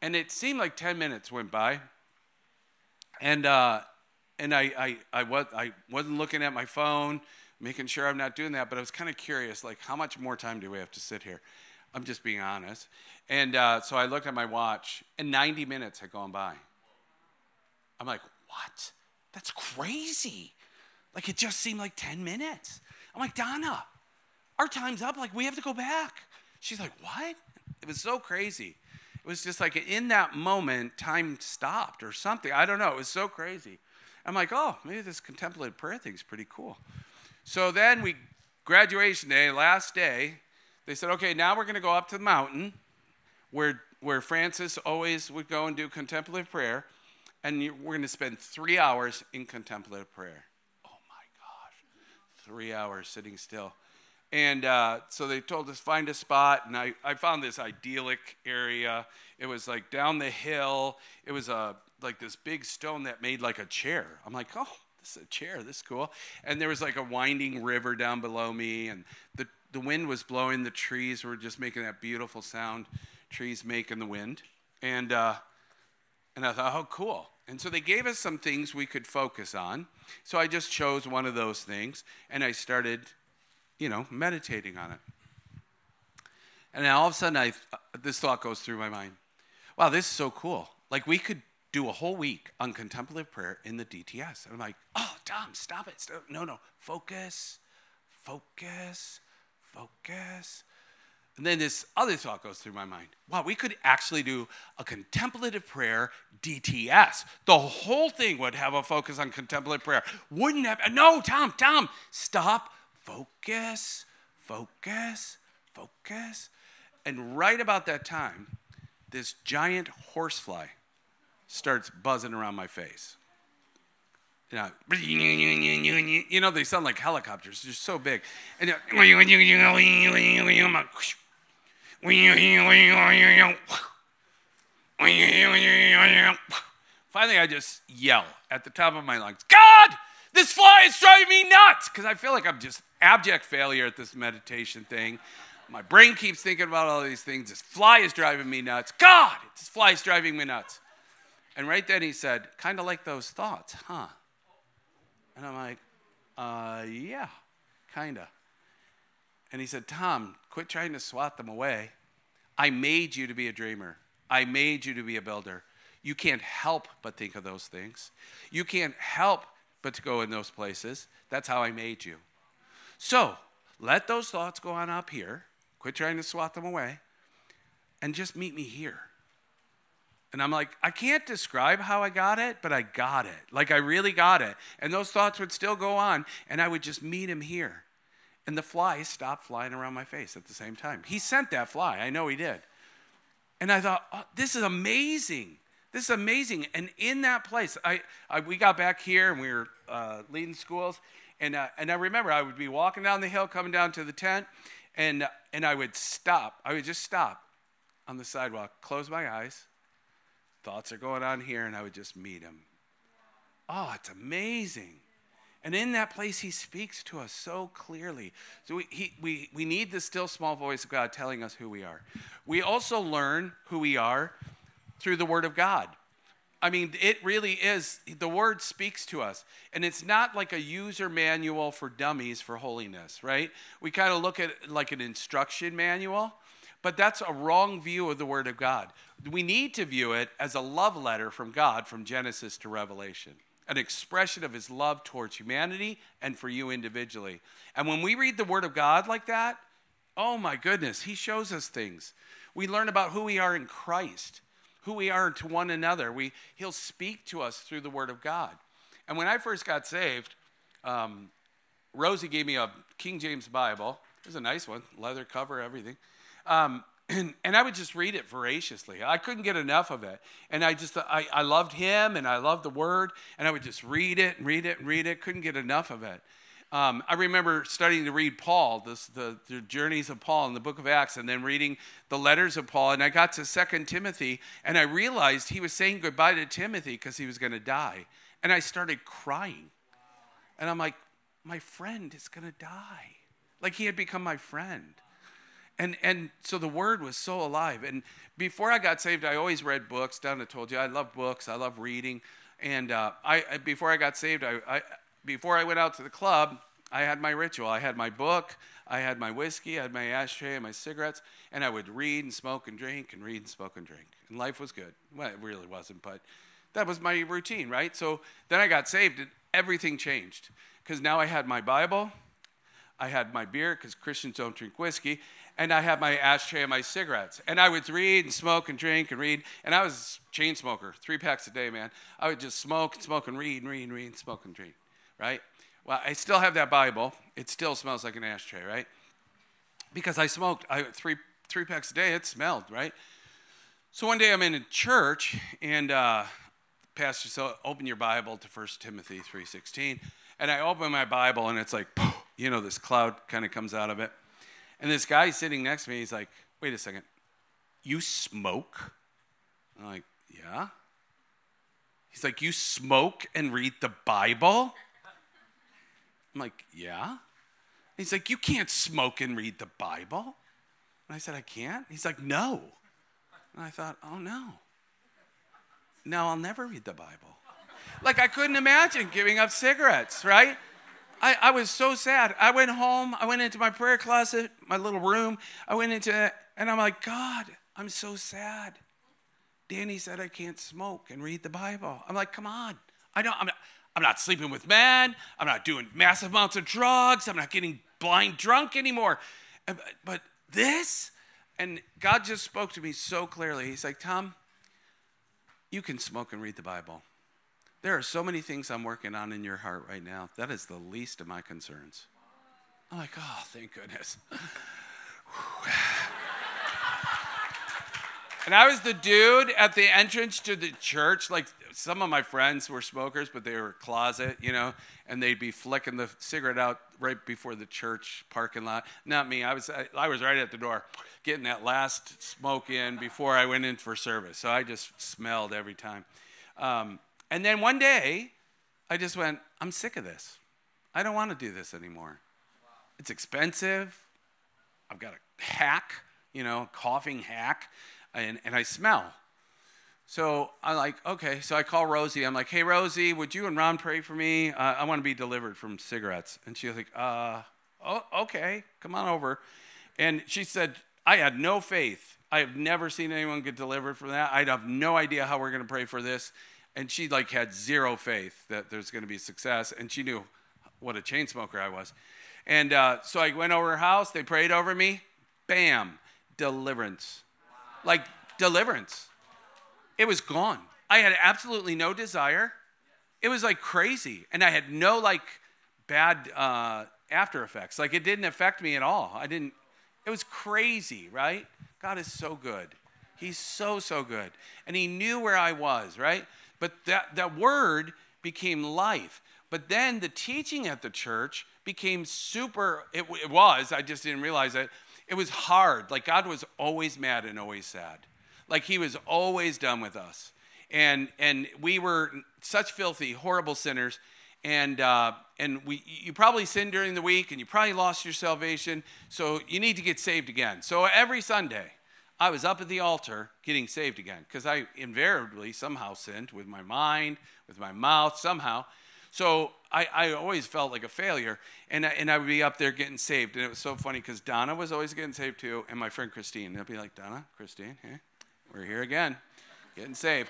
and it seemed like 10 minutes went by. And, uh, and I, I, I, was, I wasn't looking at my phone, making sure I'm not doing that, but I was kind of curious like, how much more time do we have to sit here? I'm just being honest. And uh, so I looked at my watch, and 90 minutes had gone by. I'm like, what? That's crazy. Like it just seemed like 10 minutes. I'm like, Donna, our time's up. Like we have to go back. She's like, what? It was so crazy. It was just like in that moment, time stopped or something. I don't know. It was so crazy. I'm like, oh, maybe this contemplative prayer thing's pretty cool. So then we, graduation day, last day, they said, okay, now we're going to go up to the mountain where, where Francis always would go and do contemplative prayer, and we're going to spend three hours in contemplative prayer. Oh my gosh, three hours sitting still. And uh, so they told us find a spot, and I, I found this idyllic area. It was like down the hill. It was a like this big stone that made like a chair. I'm like, oh, this is a chair. This is cool. And there was like a winding river down below me, and the the wind was blowing. The trees were just making that beautiful sound. Trees make in the wind, and uh, and I thought, oh, cool. And so they gave us some things we could focus on. So I just chose one of those things, and I started you know, meditating on it. And all of a sudden, I, this thought goes through my mind wow, this is so cool. Like, we could do a whole week on contemplative prayer in the DTS. And I'm like, oh, Tom, stop it. Stop. No, no, focus, focus, focus. And then this other thought goes through my mind. Wow, we could actually do a contemplative prayer DTS. The whole thing would have a focus on contemplative prayer. Wouldn't have, no, Tom, Tom, stop focus, focus, focus. And right about that time, this giant horsefly starts buzzing around my face. You know, you know, they sound like helicopters. They're so big. Finally, I just yell at the top of my lungs, God, this fly is driving me nuts because I feel like I'm just abject failure at this meditation thing. My brain keeps thinking about all these things. This fly is driving me nuts. God, this fly is driving me nuts. And right then he said, kind of like those thoughts, huh? And I'm like, uh, yeah, kind of. And he said, Tom, quit trying to swat them away. I made you to be a dreamer. I made you to be a builder. You can't help but think of those things. You can't help but to go in those places. That's how I made you. So let those thoughts go on up here. Quit trying to swat them away. And just meet me here. And I'm like, I can't describe how I got it, but I got it. Like, I really got it. And those thoughts would still go on, and I would just meet him here. And the flies stopped flying around my face at the same time. He sent that fly. I know he did. And I thought, oh, this is amazing. This is amazing. And in that place, I, I we got back here and we were uh, leading schools. And, uh, and I remember I would be walking down the hill, coming down to the tent, and, and I would stop. I would just stop on the sidewalk, close my eyes. Thoughts are going on here, and I would just meet him. Oh, it's amazing. And in that place, he speaks to us so clearly. So we, he, we, we need the still small voice of God telling us who we are. We also learn who we are through the Word of God. I mean, it really is, the Word speaks to us. And it's not like a user manual for dummies for holiness, right? We kind of look at like an instruction manual, but that's a wrong view of the Word of God. We need to view it as a love letter from God from Genesis to Revelation, an expression of His love towards humanity and for you individually. And when we read the Word of God like that, oh my goodness, He shows us things. We learn about who we are in Christ who we are to one another. We, he'll speak to us through the Word of God. And when I first got saved, um, Rosie gave me a King James Bible. It was a nice one, leather cover, everything. Um, and, and, I would just read it voraciously. I couldn't get enough of it. And I just, I, I loved him and I loved the word. And I would just read it and read it and read it. Couldn't get enough of it. Um, I remember studying to read Paul, this, the, the journeys of Paul in the book of Acts, and then reading the letters of Paul. And I got to Second Timothy, and I realized he was saying goodbye to Timothy because he was going to die. And I started crying. And I'm like, my friend is going to die. Like he had become my friend. And, and so the word was so alive. And before I got saved, I always read books. Donna told you I love books, I love reading. And uh, I, before I got saved, I, I, before I went out to the club, I had my ritual. I had my book, I had my whiskey, I had my ashtray and my cigarettes, and I would read and smoke and drink and read and smoke and drink. And life was good. Well, it really wasn't, but that was my routine, right? So then I got saved and everything changed. because now I had my Bible, I had my beer, because Christians don't drink whiskey, and I had my ashtray and my cigarettes. And I would read and smoke and drink and read. And I was a chain smoker, three packs a day, man. I would just smoke and smoke and read and read and read and smoke and drink, right? Well, I still have that Bible. It still smells like an ashtray, right? Because I smoked I, three, three packs a day, it smelled, right? So one day I'm in a church, and uh, pastor said, open your Bible to 1 Timothy 3.16. And I open my Bible, and it's like, you know, this cloud kind of comes out of it. And this guy sitting next to me, he's like, wait a second, you smoke? I'm like, yeah. He's like, you smoke and read the Bible? I'm like, yeah. He's like, you can't smoke and read the Bible. And I said, I can't. He's like, no. And I thought, oh no. No, I'll never read the Bible. Like I couldn't imagine giving up cigarettes, right? I, I was so sad. I went home, I went into my prayer closet, my little room. I went into it, and I'm like, God, I'm so sad. Danny said I can't smoke and read the Bible. I'm like, come on. I don't, I'm not, I'm not sleeping with men. I'm not doing massive amounts of drugs. I'm not getting blind drunk anymore. But this, and God just spoke to me so clearly. He's like, Tom, you can smoke and read the Bible. There are so many things I'm working on in your heart right now. That is the least of my concerns. I'm like, oh, thank goodness. and I was the dude at the entrance to the church. Like some of my friends were smokers, but they were closet, you know, and they'd be flicking the cigarette out right before the church parking lot. Not me. I was I, I was right at the door, getting that last smoke in before I went in for service. So I just smelled every time. Um, and then one day, I just went, I'm sick of this. I don't want to do this anymore. It's expensive. I've got a hack, you know, coughing hack, and, and I smell. So I'm like, okay. So I call Rosie. I'm like, hey, Rosie, would you and Ron pray for me? Uh, I want to be delivered from cigarettes. And she was like, uh, oh, okay, come on over. And she said, I had no faith. I have never seen anyone get delivered from that. I'd have no idea how we're going to pray for this and she like had zero faith that there's going to be success and she knew what a chain smoker i was. And uh, so i went over her house they prayed over me bam deliverance. Like deliverance. It was gone. I had absolutely no desire. It was like crazy and i had no like bad uh, after effects. Like it didn't affect me at all. I didn't it was crazy right? God is so good. He's so so good. And he knew where i was right but that, that word became life. But then the teaching at the church became super, it, it was, I just didn't realize it. It was hard. Like God was always mad and always sad. Like he was always done with us. And, and we were such filthy, horrible sinners. And, uh, and we, you probably sinned during the week and you probably lost your salvation. So you need to get saved again. So every Sunday, I was up at the altar getting saved again because I invariably somehow sinned with my mind, with my mouth, somehow. So I, I always felt like a failure. And I, and I would be up there getting saved. And it was so funny because Donna was always getting saved too, and my friend Christine. They'd be like, Donna, Christine, hey, we're here again, getting saved.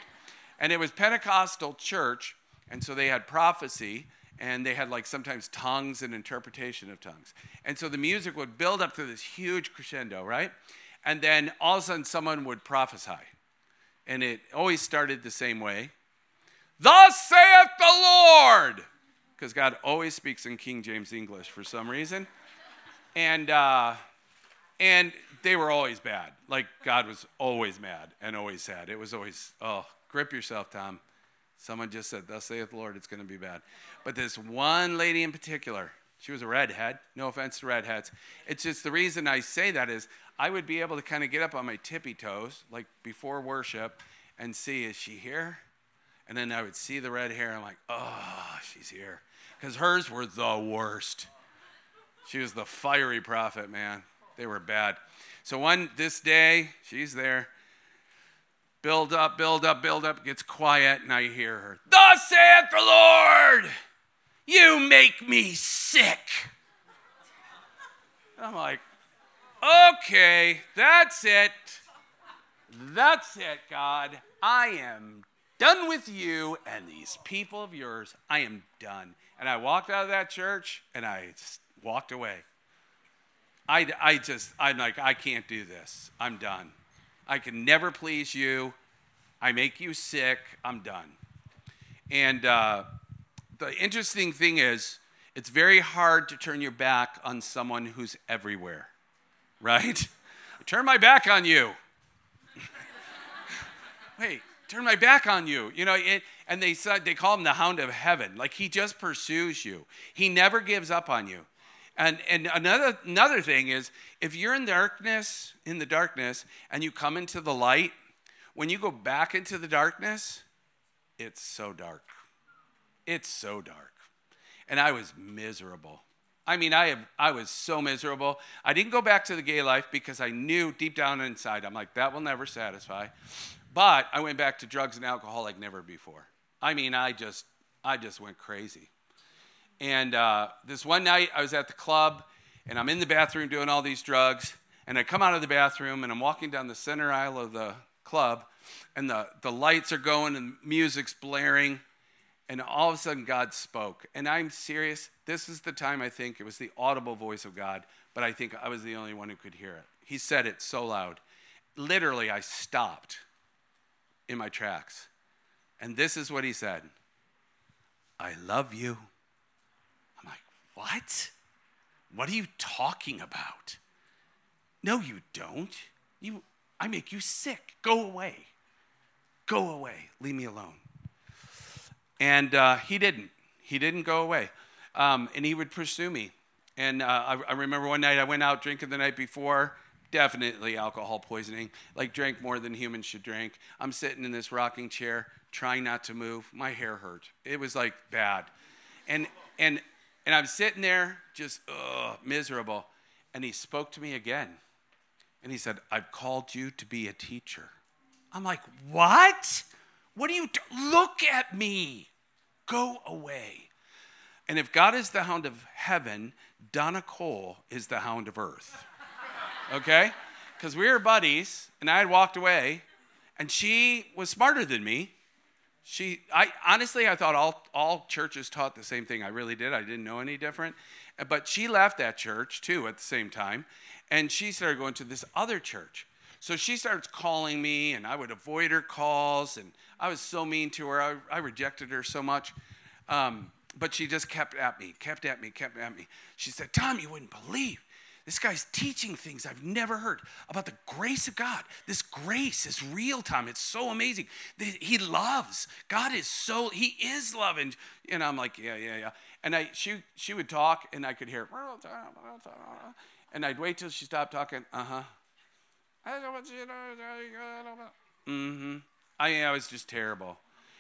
And it was Pentecostal church, and so they had prophecy and they had like sometimes tongues and interpretation of tongues. And so the music would build up to this huge crescendo, right? And then all of a sudden someone would prophesy. And it always started the same way Thus saith the Lord! Because God always speaks in King James English for some reason. And, uh, and they were always bad. Like God was always mad and always sad. It was always, oh, grip yourself, Tom. Someone just said, Thus saith the Lord, it's going to be bad. But this one lady in particular, she was a redhead. No offense to redheads. It's just the reason I say that is I would be able to kind of get up on my tippy toes, like before worship, and see, is she here? And then I would see the red hair. I'm like, oh, she's here. Because hers were the worst. She was the fiery prophet, man. They were bad. So one this day, she's there. Build up, build up, build up, gets quiet, and I hear her. Thus saith the Lord, you make me sick. I'm like, Okay, that's it. That's it, God. I am done with you and these people of yours. I am done. And I walked out of that church and I walked away. I, I just, I'm like, I can't do this. I'm done. I can never please you. I make you sick. I'm done. And uh, the interesting thing is, it's very hard to turn your back on someone who's everywhere, right? turn my back on you. Wait, turn my back on you. You know, it, and they said they call him the hound of heaven. Like he just pursues you. He never gives up on you. And and another another thing is if you're in darkness, in the darkness, and you come into the light, when you go back into the darkness, it's so dark. It's so dark. And I was miserable. I mean, I, have, I was so miserable. I didn't go back to the gay life because I knew deep down inside, I'm like, that will never satisfy. But I went back to drugs and alcohol like never before. I mean, I just, I just went crazy. And uh, this one night, I was at the club, and I'm in the bathroom doing all these drugs. And I come out of the bathroom, and I'm walking down the center aisle of the club, and the, the lights are going, and music's blaring. And all of a sudden, God spoke. And I'm serious. This is the time I think it was the audible voice of God, but I think I was the only one who could hear it. He said it so loud. Literally, I stopped in my tracks. And this is what he said I love you. I'm like, what? What are you talking about? No, you don't. You, I make you sick. Go away. Go away. Leave me alone. And uh, he didn't. He didn't go away. Um, and he would pursue me. And uh, I, I remember one night I went out drinking the night before definitely alcohol poisoning, like drank more than humans should drink. I'm sitting in this rocking chair, trying not to move. My hair hurt. It was like bad. And and and I'm sitting there just ugh, miserable. And he spoke to me again. And he said, I've called you to be a teacher. I'm like, what? What do you? Look at me. Go away. And if God is the hound of heaven, Donna Cole is the hound of earth okay? Because we were buddies, and I had walked away, and she was smarter than me. She, I honestly, I thought all, all churches taught the same thing. I really did. I didn't know any different. But she left that church too at the same time, and she started going to this other church. So she starts calling me, and I would avoid her calls, and I was so mean to her. I, I rejected her so much. Um, but she just kept at me, kept at me, kept at me. She said, Tom, you wouldn't believe. This guy's teaching things I've never heard about the grace of God. This grace is real time. It's so amazing. He loves. God is so, he is loving. And I'm like, yeah, yeah, yeah. And I, she, she would talk and I could hear, and I'd wait till she stopped talking. Uh huh. Mm-hmm. I, I was just terrible.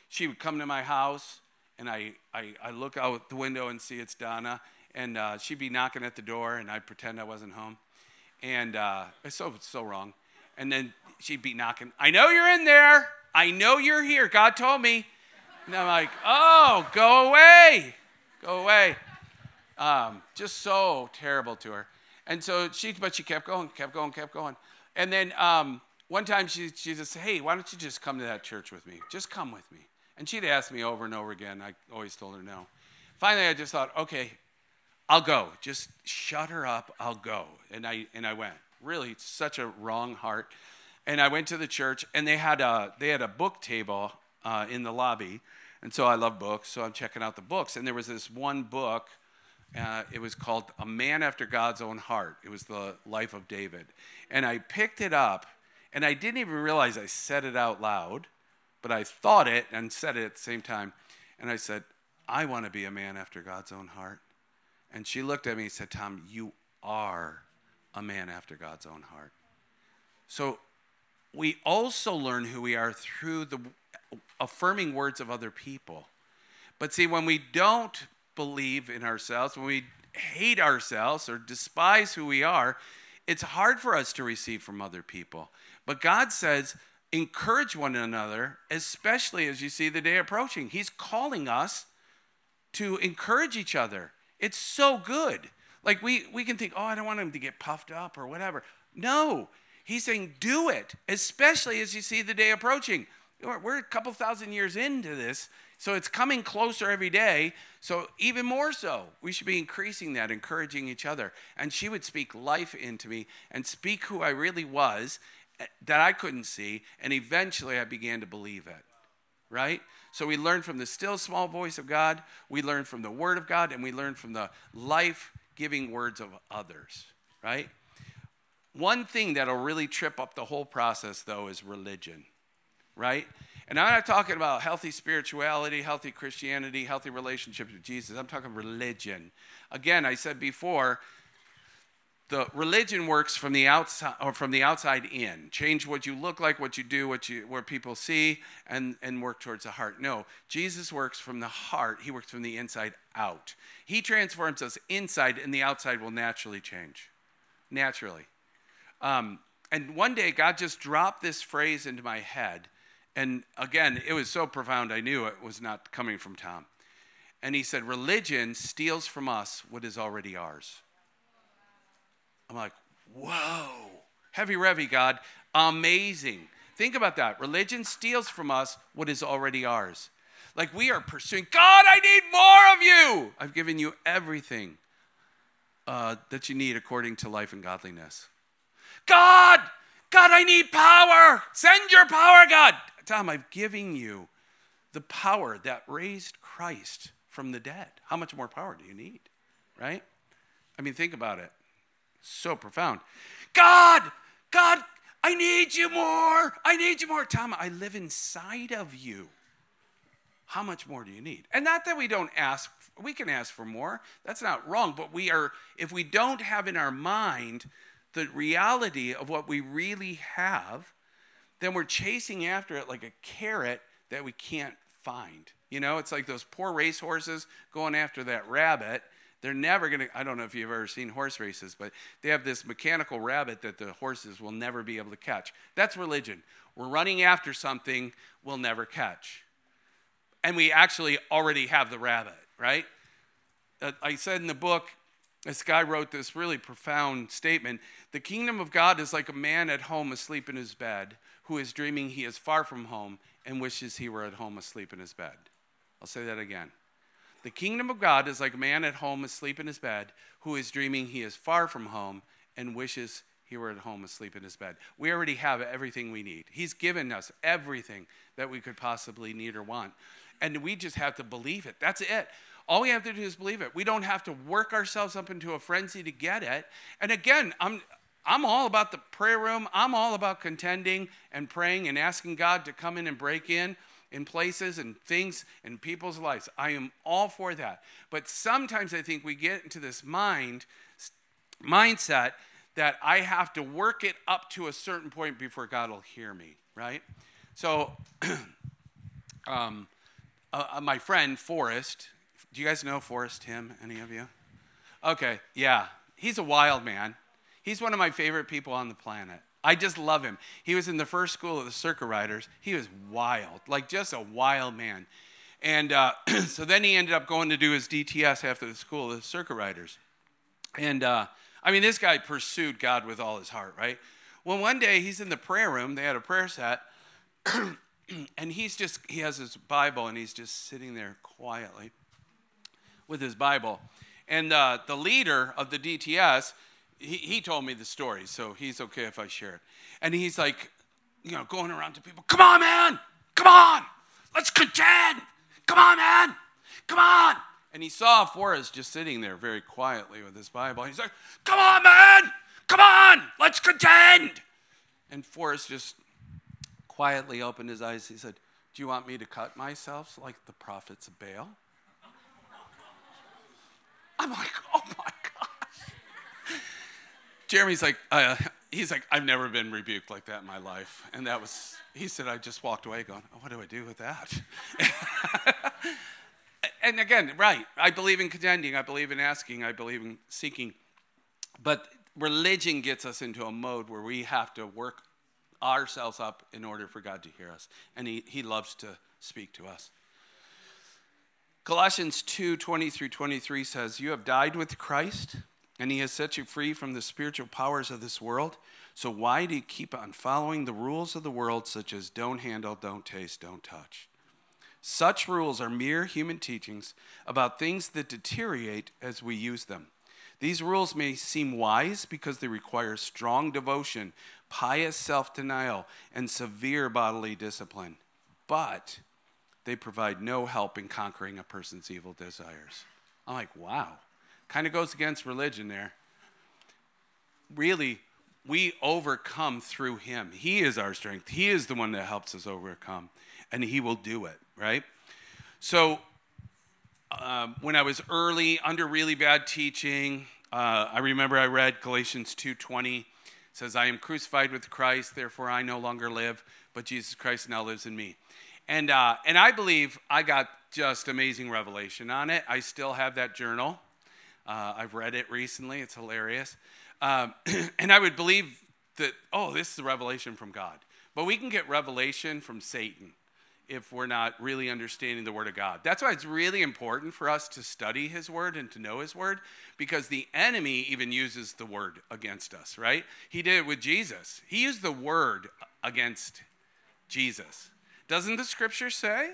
She would come to my house and I, I, I look out the window and see it's Donna and uh, she'd be knocking at the door, and I'd pretend I wasn't home. And uh, it's so so wrong. And then she'd be knocking. I know you're in there. I know you're here. God told me. And I'm like, oh, go away, go away. Um, just so terrible to her. And so she, but she kept going, kept going, kept going. And then um, one time she, she just said, hey, why don't you just come to that church with me? Just come with me. And she'd ask me over and over again. I always told her no. Finally, I just thought, okay, I'll go. Just shut her up. I'll go. And I and I went. Really, such a wrong heart. And I went to the church, and they had a they had a book table uh, in the lobby, and so I love books. So I'm checking out the books, and there was this one book. Uh, it was called A Man After God's Own Heart. It was the life of David, and I picked it up, and I didn't even realize I said it out loud, but I thought it and said it at the same time, and I said, "I want to be a man after God's own heart." And she looked at me and said, Tom, you are a man after God's own heart. So we also learn who we are through the affirming words of other people. But see, when we don't believe in ourselves, when we hate ourselves or despise who we are, it's hard for us to receive from other people. But God says, encourage one another, especially as you see the day approaching. He's calling us to encourage each other. It's so good. Like we, we can think, oh, I don't want him to get puffed up or whatever. No, he's saying do it, especially as you see the day approaching. We're a couple thousand years into this, so it's coming closer every day. So, even more so, we should be increasing that, encouraging each other. And she would speak life into me and speak who I really was that I couldn't see. And eventually, I began to believe it, right? So, we learn from the still small voice of God, we learn from the Word of God, and we learn from the life giving words of others, right? One thing that'll really trip up the whole process, though, is religion right? And I'm not talking about healthy spirituality, healthy Christianity, healthy relationships with Jesus. I'm talking religion. Again, I said before, the religion works from the outside or from the outside in. Change what you look like, what you do, what you where people see, and, and work towards the heart. No, Jesus works from the heart. He works from the inside out. He transforms us inside, and the outside will naturally change. Naturally. Um, and one day, God just dropped this phrase into my head and again, it was so profound, I knew it was not coming from Tom. And he said, Religion steals from us what is already ours. I'm like, whoa, heavy revy, God, amazing. Think about that. Religion steals from us what is already ours. Like we are pursuing, God, I need more of you. I've given you everything uh, that you need according to life and godliness. God, God, I need power. Send your power, God. Tom, I'm giving you the power that raised Christ from the dead. How much more power do you need? Right? I mean, think about it. So profound. God, God, I need you more. I need you more. Tom, I live inside of you. How much more do you need? And not that we don't ask, we can ask for more. That's not wrong. But we are, if we don't have in our mind the reality of what we really have, then we're chasing after it like a carrot that we can't find. You know, it's like those poor racehorses going after that rabbit. They're never going to, I don't know if you've ever seen horse races, but they have this mechanical rabbit that the horses will never be able to catch. That's religion. We're running after something we'll never catch. And we actually already have the rabbit, right? Uh, I said in the book, this guy wrote this really profound statement The kingdom of God is like a man at home asleep in his bed who is dreaming he is far from home and wishes he were at home asleep in his bed. I'll say that again. The kingdom of God is like a man at home asleep in his bed who is dreaming he is far from home and wishes he were at home asleep in his bed. We already have everything we need. He's given us everything that we could possibly need or want. And we just have to believe it. That's it. All we have to do is believe it. We don't have to work ourselves up into a frenzy to get it. And again, I'm I'm all about the prayer room. I'm all about contending and praying and asking God to come in and break in in places and things in people's lives. I am all for that. But sometimes I think we get into this mind mindset that I have to work it up to a certain point before God will hear me, right? So, um, uh, uh, my friend Forrest, do you guys know Forrest Tim? Any of you? Okay, yeah, he's a wild man. He's one of my favorite people on the planet. I just love him. He was in the first school of the circuit riders. He was wild, like just a wild man. And uh, so then he ended up going to do his DTS after the school of the circuit riders. And uh, I mean, this guy pursued God with all his heart, right? Well, one day he's in the prayer room. They had a prayer set. and he's just, he has his Bible and he's just sitting there quietly with his Bible. And uh, the leader of the DTS, he, he told me the story, so he's okay if I share it. And he's like, you know, going around to people, come on, man, come on, let's contend. Come on, man, come on. And he saw Forrest just sitting there very quietly with his Bible. He's like, come on, man, come on, let's contend. And Forrest just quietly opened his eyes. He said, Do you want me to cut myself like the prophets of Baal? I'm like, Oh my Jeremy's like, uh, he's like, I've never been rebuked like that in my life. And that was, he said, I just walked away going, oh, what do I do with that? and again, right, I believe in contending, I believe in asking, I believe in seeking. But religion gets us into a mode where we have to work ourselves up in order for God to hear us. And he, he loves to speak to us. Colossians 2 20 through 23 says, You have died with Christ and he has set you free from the spiritual powers of this world. So why do you keep on following the rules of the world, such as don't handle, don't taste, don't touch? Such rules are mere human teachings about things that deteriorate as we use them. These rules may seem wise because they require strong devotion, pious self denial, and severe bodily discipline, but they provide no help in conquering a person's evil desires. I'm like, wow. Kind of goes against religion there. Really, we overcome through him. He is our strength. He is the one that helps us overcome, and he will do it, right? So, um, when I was early under really bad teaching, uh, I remember I read Galatians 2:20 says, "I am crucified with Christ, therefore I no longer live, but Jesus Christ now lives in me." And uh, and I believe I got just amazing revelation on it. I still have that journal. Uh, I've read it recently. It's hilarious. Um, and I would believe that, oh, this is a revelation from God. But we can get revelation from Satan if we're not really understanding the Word of God. That's why it's really important for us to study His Word and to know His Word, because the enemy even uses the Word against us, right? He did it with Jesus. He used the Word against Jesus. Doesn't the Scripture say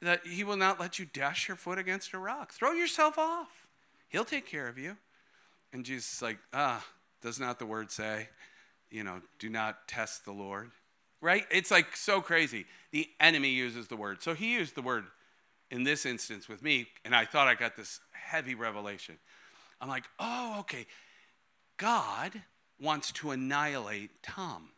that He will not let you dash your foot against a rock? Throw yourself off. He'll take care of you. And Jesus is like, ah, does not the Word say, you know, do not test the Lord? right? It's like so crazy. The enemy uses the word. So he used the word in this instance with me, and I thought I got this heavy revelation. I'm like, oh, okay. God wants to annihilate Tom.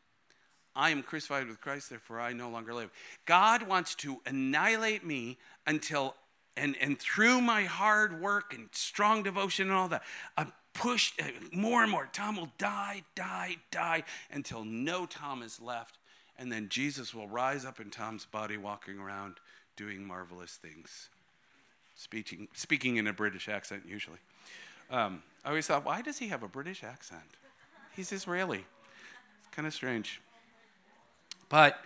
I am crucified with Christ, therefore I no longer live. God wants to annihilate me until, and, and through my hard work and strong devotion and all that, I'm pushed uh, more and more. Tom will die, die, die until no Tom is left and then Jesus will rise up in Tom's body, walking around doing marvelous things, speaking, speaking in a British accent usually. Um, I always thought, why does he have a British accent? He's Israeli. It's kind of strange. But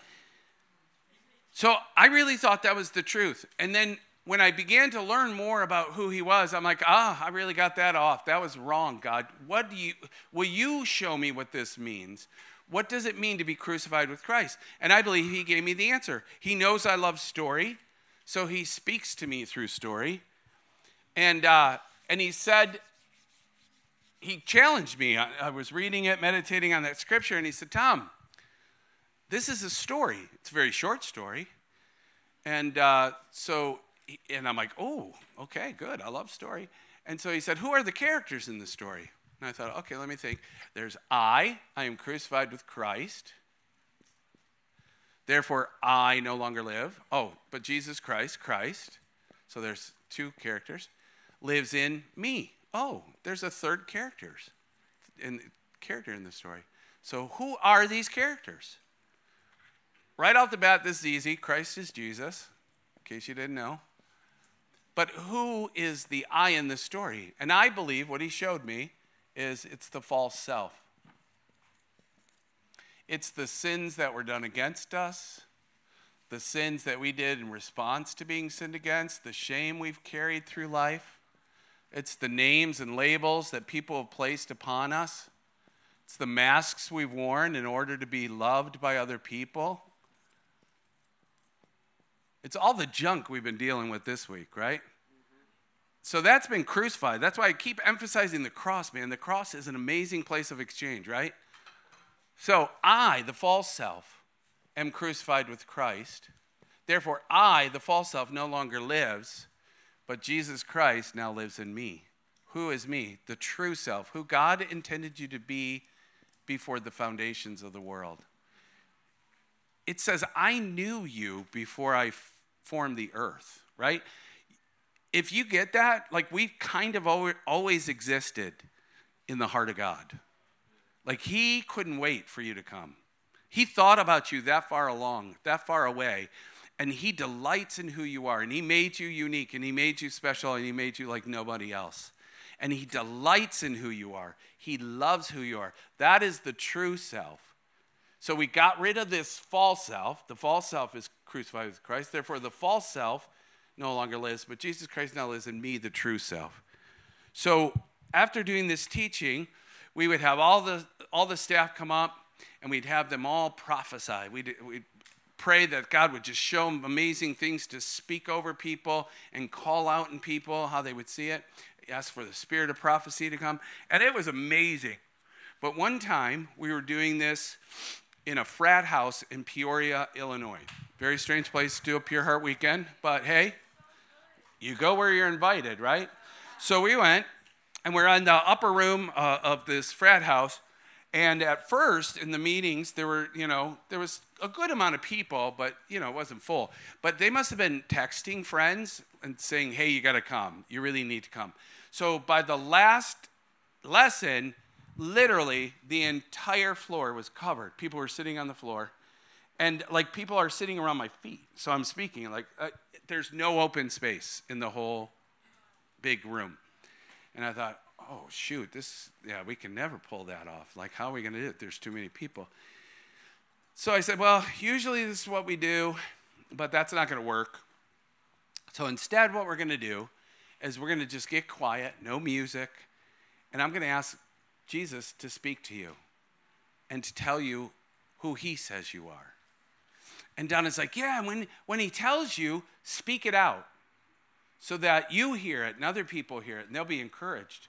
so I really thought that was the truth. And then when I began to learn more about who he was, I'm like, ah, I really got that off. That was wrong, God. What do you will you show me what this means? What does it mean to be crucified with Christ? And I believe he gave me the answer. He knows I love story, so he speaks to me through story. And, uh, and he said, he challenged me. I, I was reading it, meditating on that scripture, and he said, Tom, this is a story. It's a very short story. And uh, so, and I'm like, oh, okay, good. I love story. And so he said, Who are the characters in the story? And I thought, okay, let me think. There's I, I am crucified with Christ. Therefore, I no longer live. Oh, but Jesus Christ, Christ. So there's two characters. Lives in me. Oh, there's a third character in character in the story. So who are these characters? Right off the bat, this is easy. Christ is Jesus, in case you didn't know. But who is the I in the story? And I believe what he showed me is it's the false self. It's the sins that were done against us, the sins that we did in response to being sinned against, the shame we've carried through life. It's the names and labels that people have placed upon us. It's the masks we've worn in order to be loved by other people. It's all the junk we've been dealing with this week, right? So that's been crucified. That's why I keep emphasizing the cross, man. The cross is an amazing place of exchange, right? So I, the false self, am crucified with Christ. Therefore, I, the false self, no longer lives, but Jesus Christ now lives in me. Who is me? The true self, who God intended you to be before the foundations of the world. It says, I knew you before I formed the earth, right? If you get that, like we kind of always existed in the heart of God. Like he couldn't wait for you to come. He thought about you that far along, that far away, and he delights in who you are. And he made you unique, and he made you special, and he made you like nobody else. And he delights in who you are. He loves who you are. That is the true self. So we got rid of this false self. The false self is crucified with Christ. Therefore, the false self no longer lives, but Jesus Christ now lives in me, the true self. So after doing this teaching, we would have all the all the staff come up and we'd have them all prophesy. We'd, we'd pray that God would just show them amazing things to speak over people and call out in people how they would see it. Ask for the spirit of prophecy to come. And it was amazing. But one time we were doing this in a frat house in Peoria, Illinois. Very strange place to do a Pure Heart weekend, but hey, you go where you're invited, right? So we went, and we're in the upper room uh, of this frat house. And at first, in the meetings, there were, you know, there was a good amount of people, but, you know, it wasn't full. But they must have been texting friends and saying, hey, you got to come. You really need to come. So by the last lesson, literally the entire floor was covered. People were sitting on the floor. And like people are sitting around my feet. So I'm speaking, like, uh, there's no open space in the whole big room. And I thought, oh, shoot, this, yeah, we can never pull that off. Like, how are we going to do it? There's too many people. So I said, well, usually this is what we do, but that's not going to work. So instead, what we're going to do is we're going to just get quiet, no music, and I'm going to ask Jesus to speak to you and to tell you who he says you are. And Donna's like, yeah, when, when he tells you, speak it out so that you hear it and other people hear it and they'll be encouraged.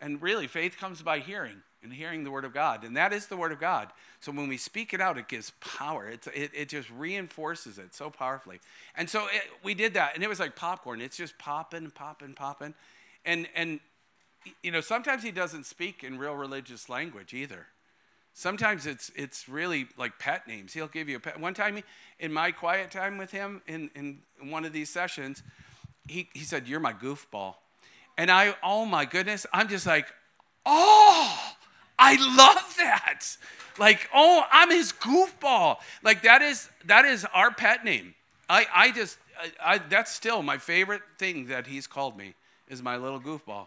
And really, faith comes by hearing and hearing the word of God. And that is the word of God. So when we speak it out, it gives power. It's, it, it just reinforces it so powerfully. And so it, we did that. And it was like popcorn. It's just popping, popping, popping. And, and, you know, sometimes he doesn't speak in real religious language either. Sometimes it's, it's really like pet names. He'll give you a pet. One time in my quiet time with him in, in one of these sessions, he, he said, You're my goofball. And I, oh my goodness, I'm just like, oh, I love that. Like, oh, I'm his goofball. Like that is that is our pet name. I, I just I, I, that's still my favorite thing that he's called me is my little goofball.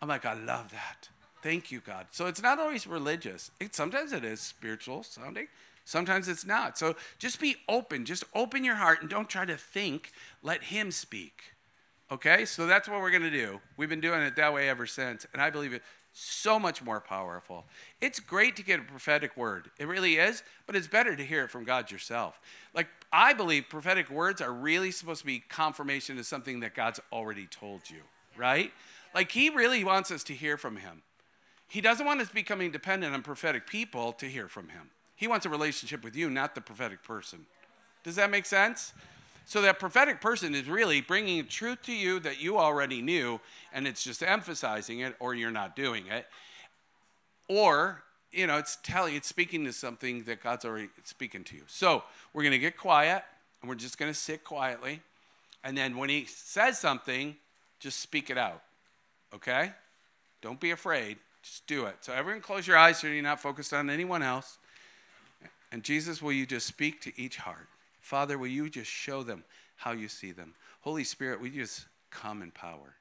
I'm like, I love that. Thank you, God. So it's not always religious. It, sometimes it is spiritual sounding. Sometimes it's not. So just be open. Just open your heart and don't try to think. Let Him speak. Okay? So that's what we're going to do. We've been doing it that way ever since. And I believe it so much more powerful. It's great to get a prophetic word. It really is, but it's better to hear it from God yourself. Like, I believe prophetic words are really supposed to be confirmation of something that God's already told you, right? Like, He really wants us to hear from Him. He doesn't want us becoming dependent on prophetic people to hear from Him. He wants a relationship with you, not the prophetic person. Does that make sense? So that prophetic person is really bringing truth to you that you already knew, and it's just emphasizing it, or you're not doing it. Or, you know, it's telling, it's speaking to something that God's already speaking to you. So we're going to get quiet, and we're just going to sit quietly. And then when he says something, just speak it out. Okay? Don't be afraid. Just do it. So everyone close your eyes so you're not focused on anyone else. And Jesus, will you just speak to each heart? Father, will you just show them how you see them? Holy Spirit, will you just come in power?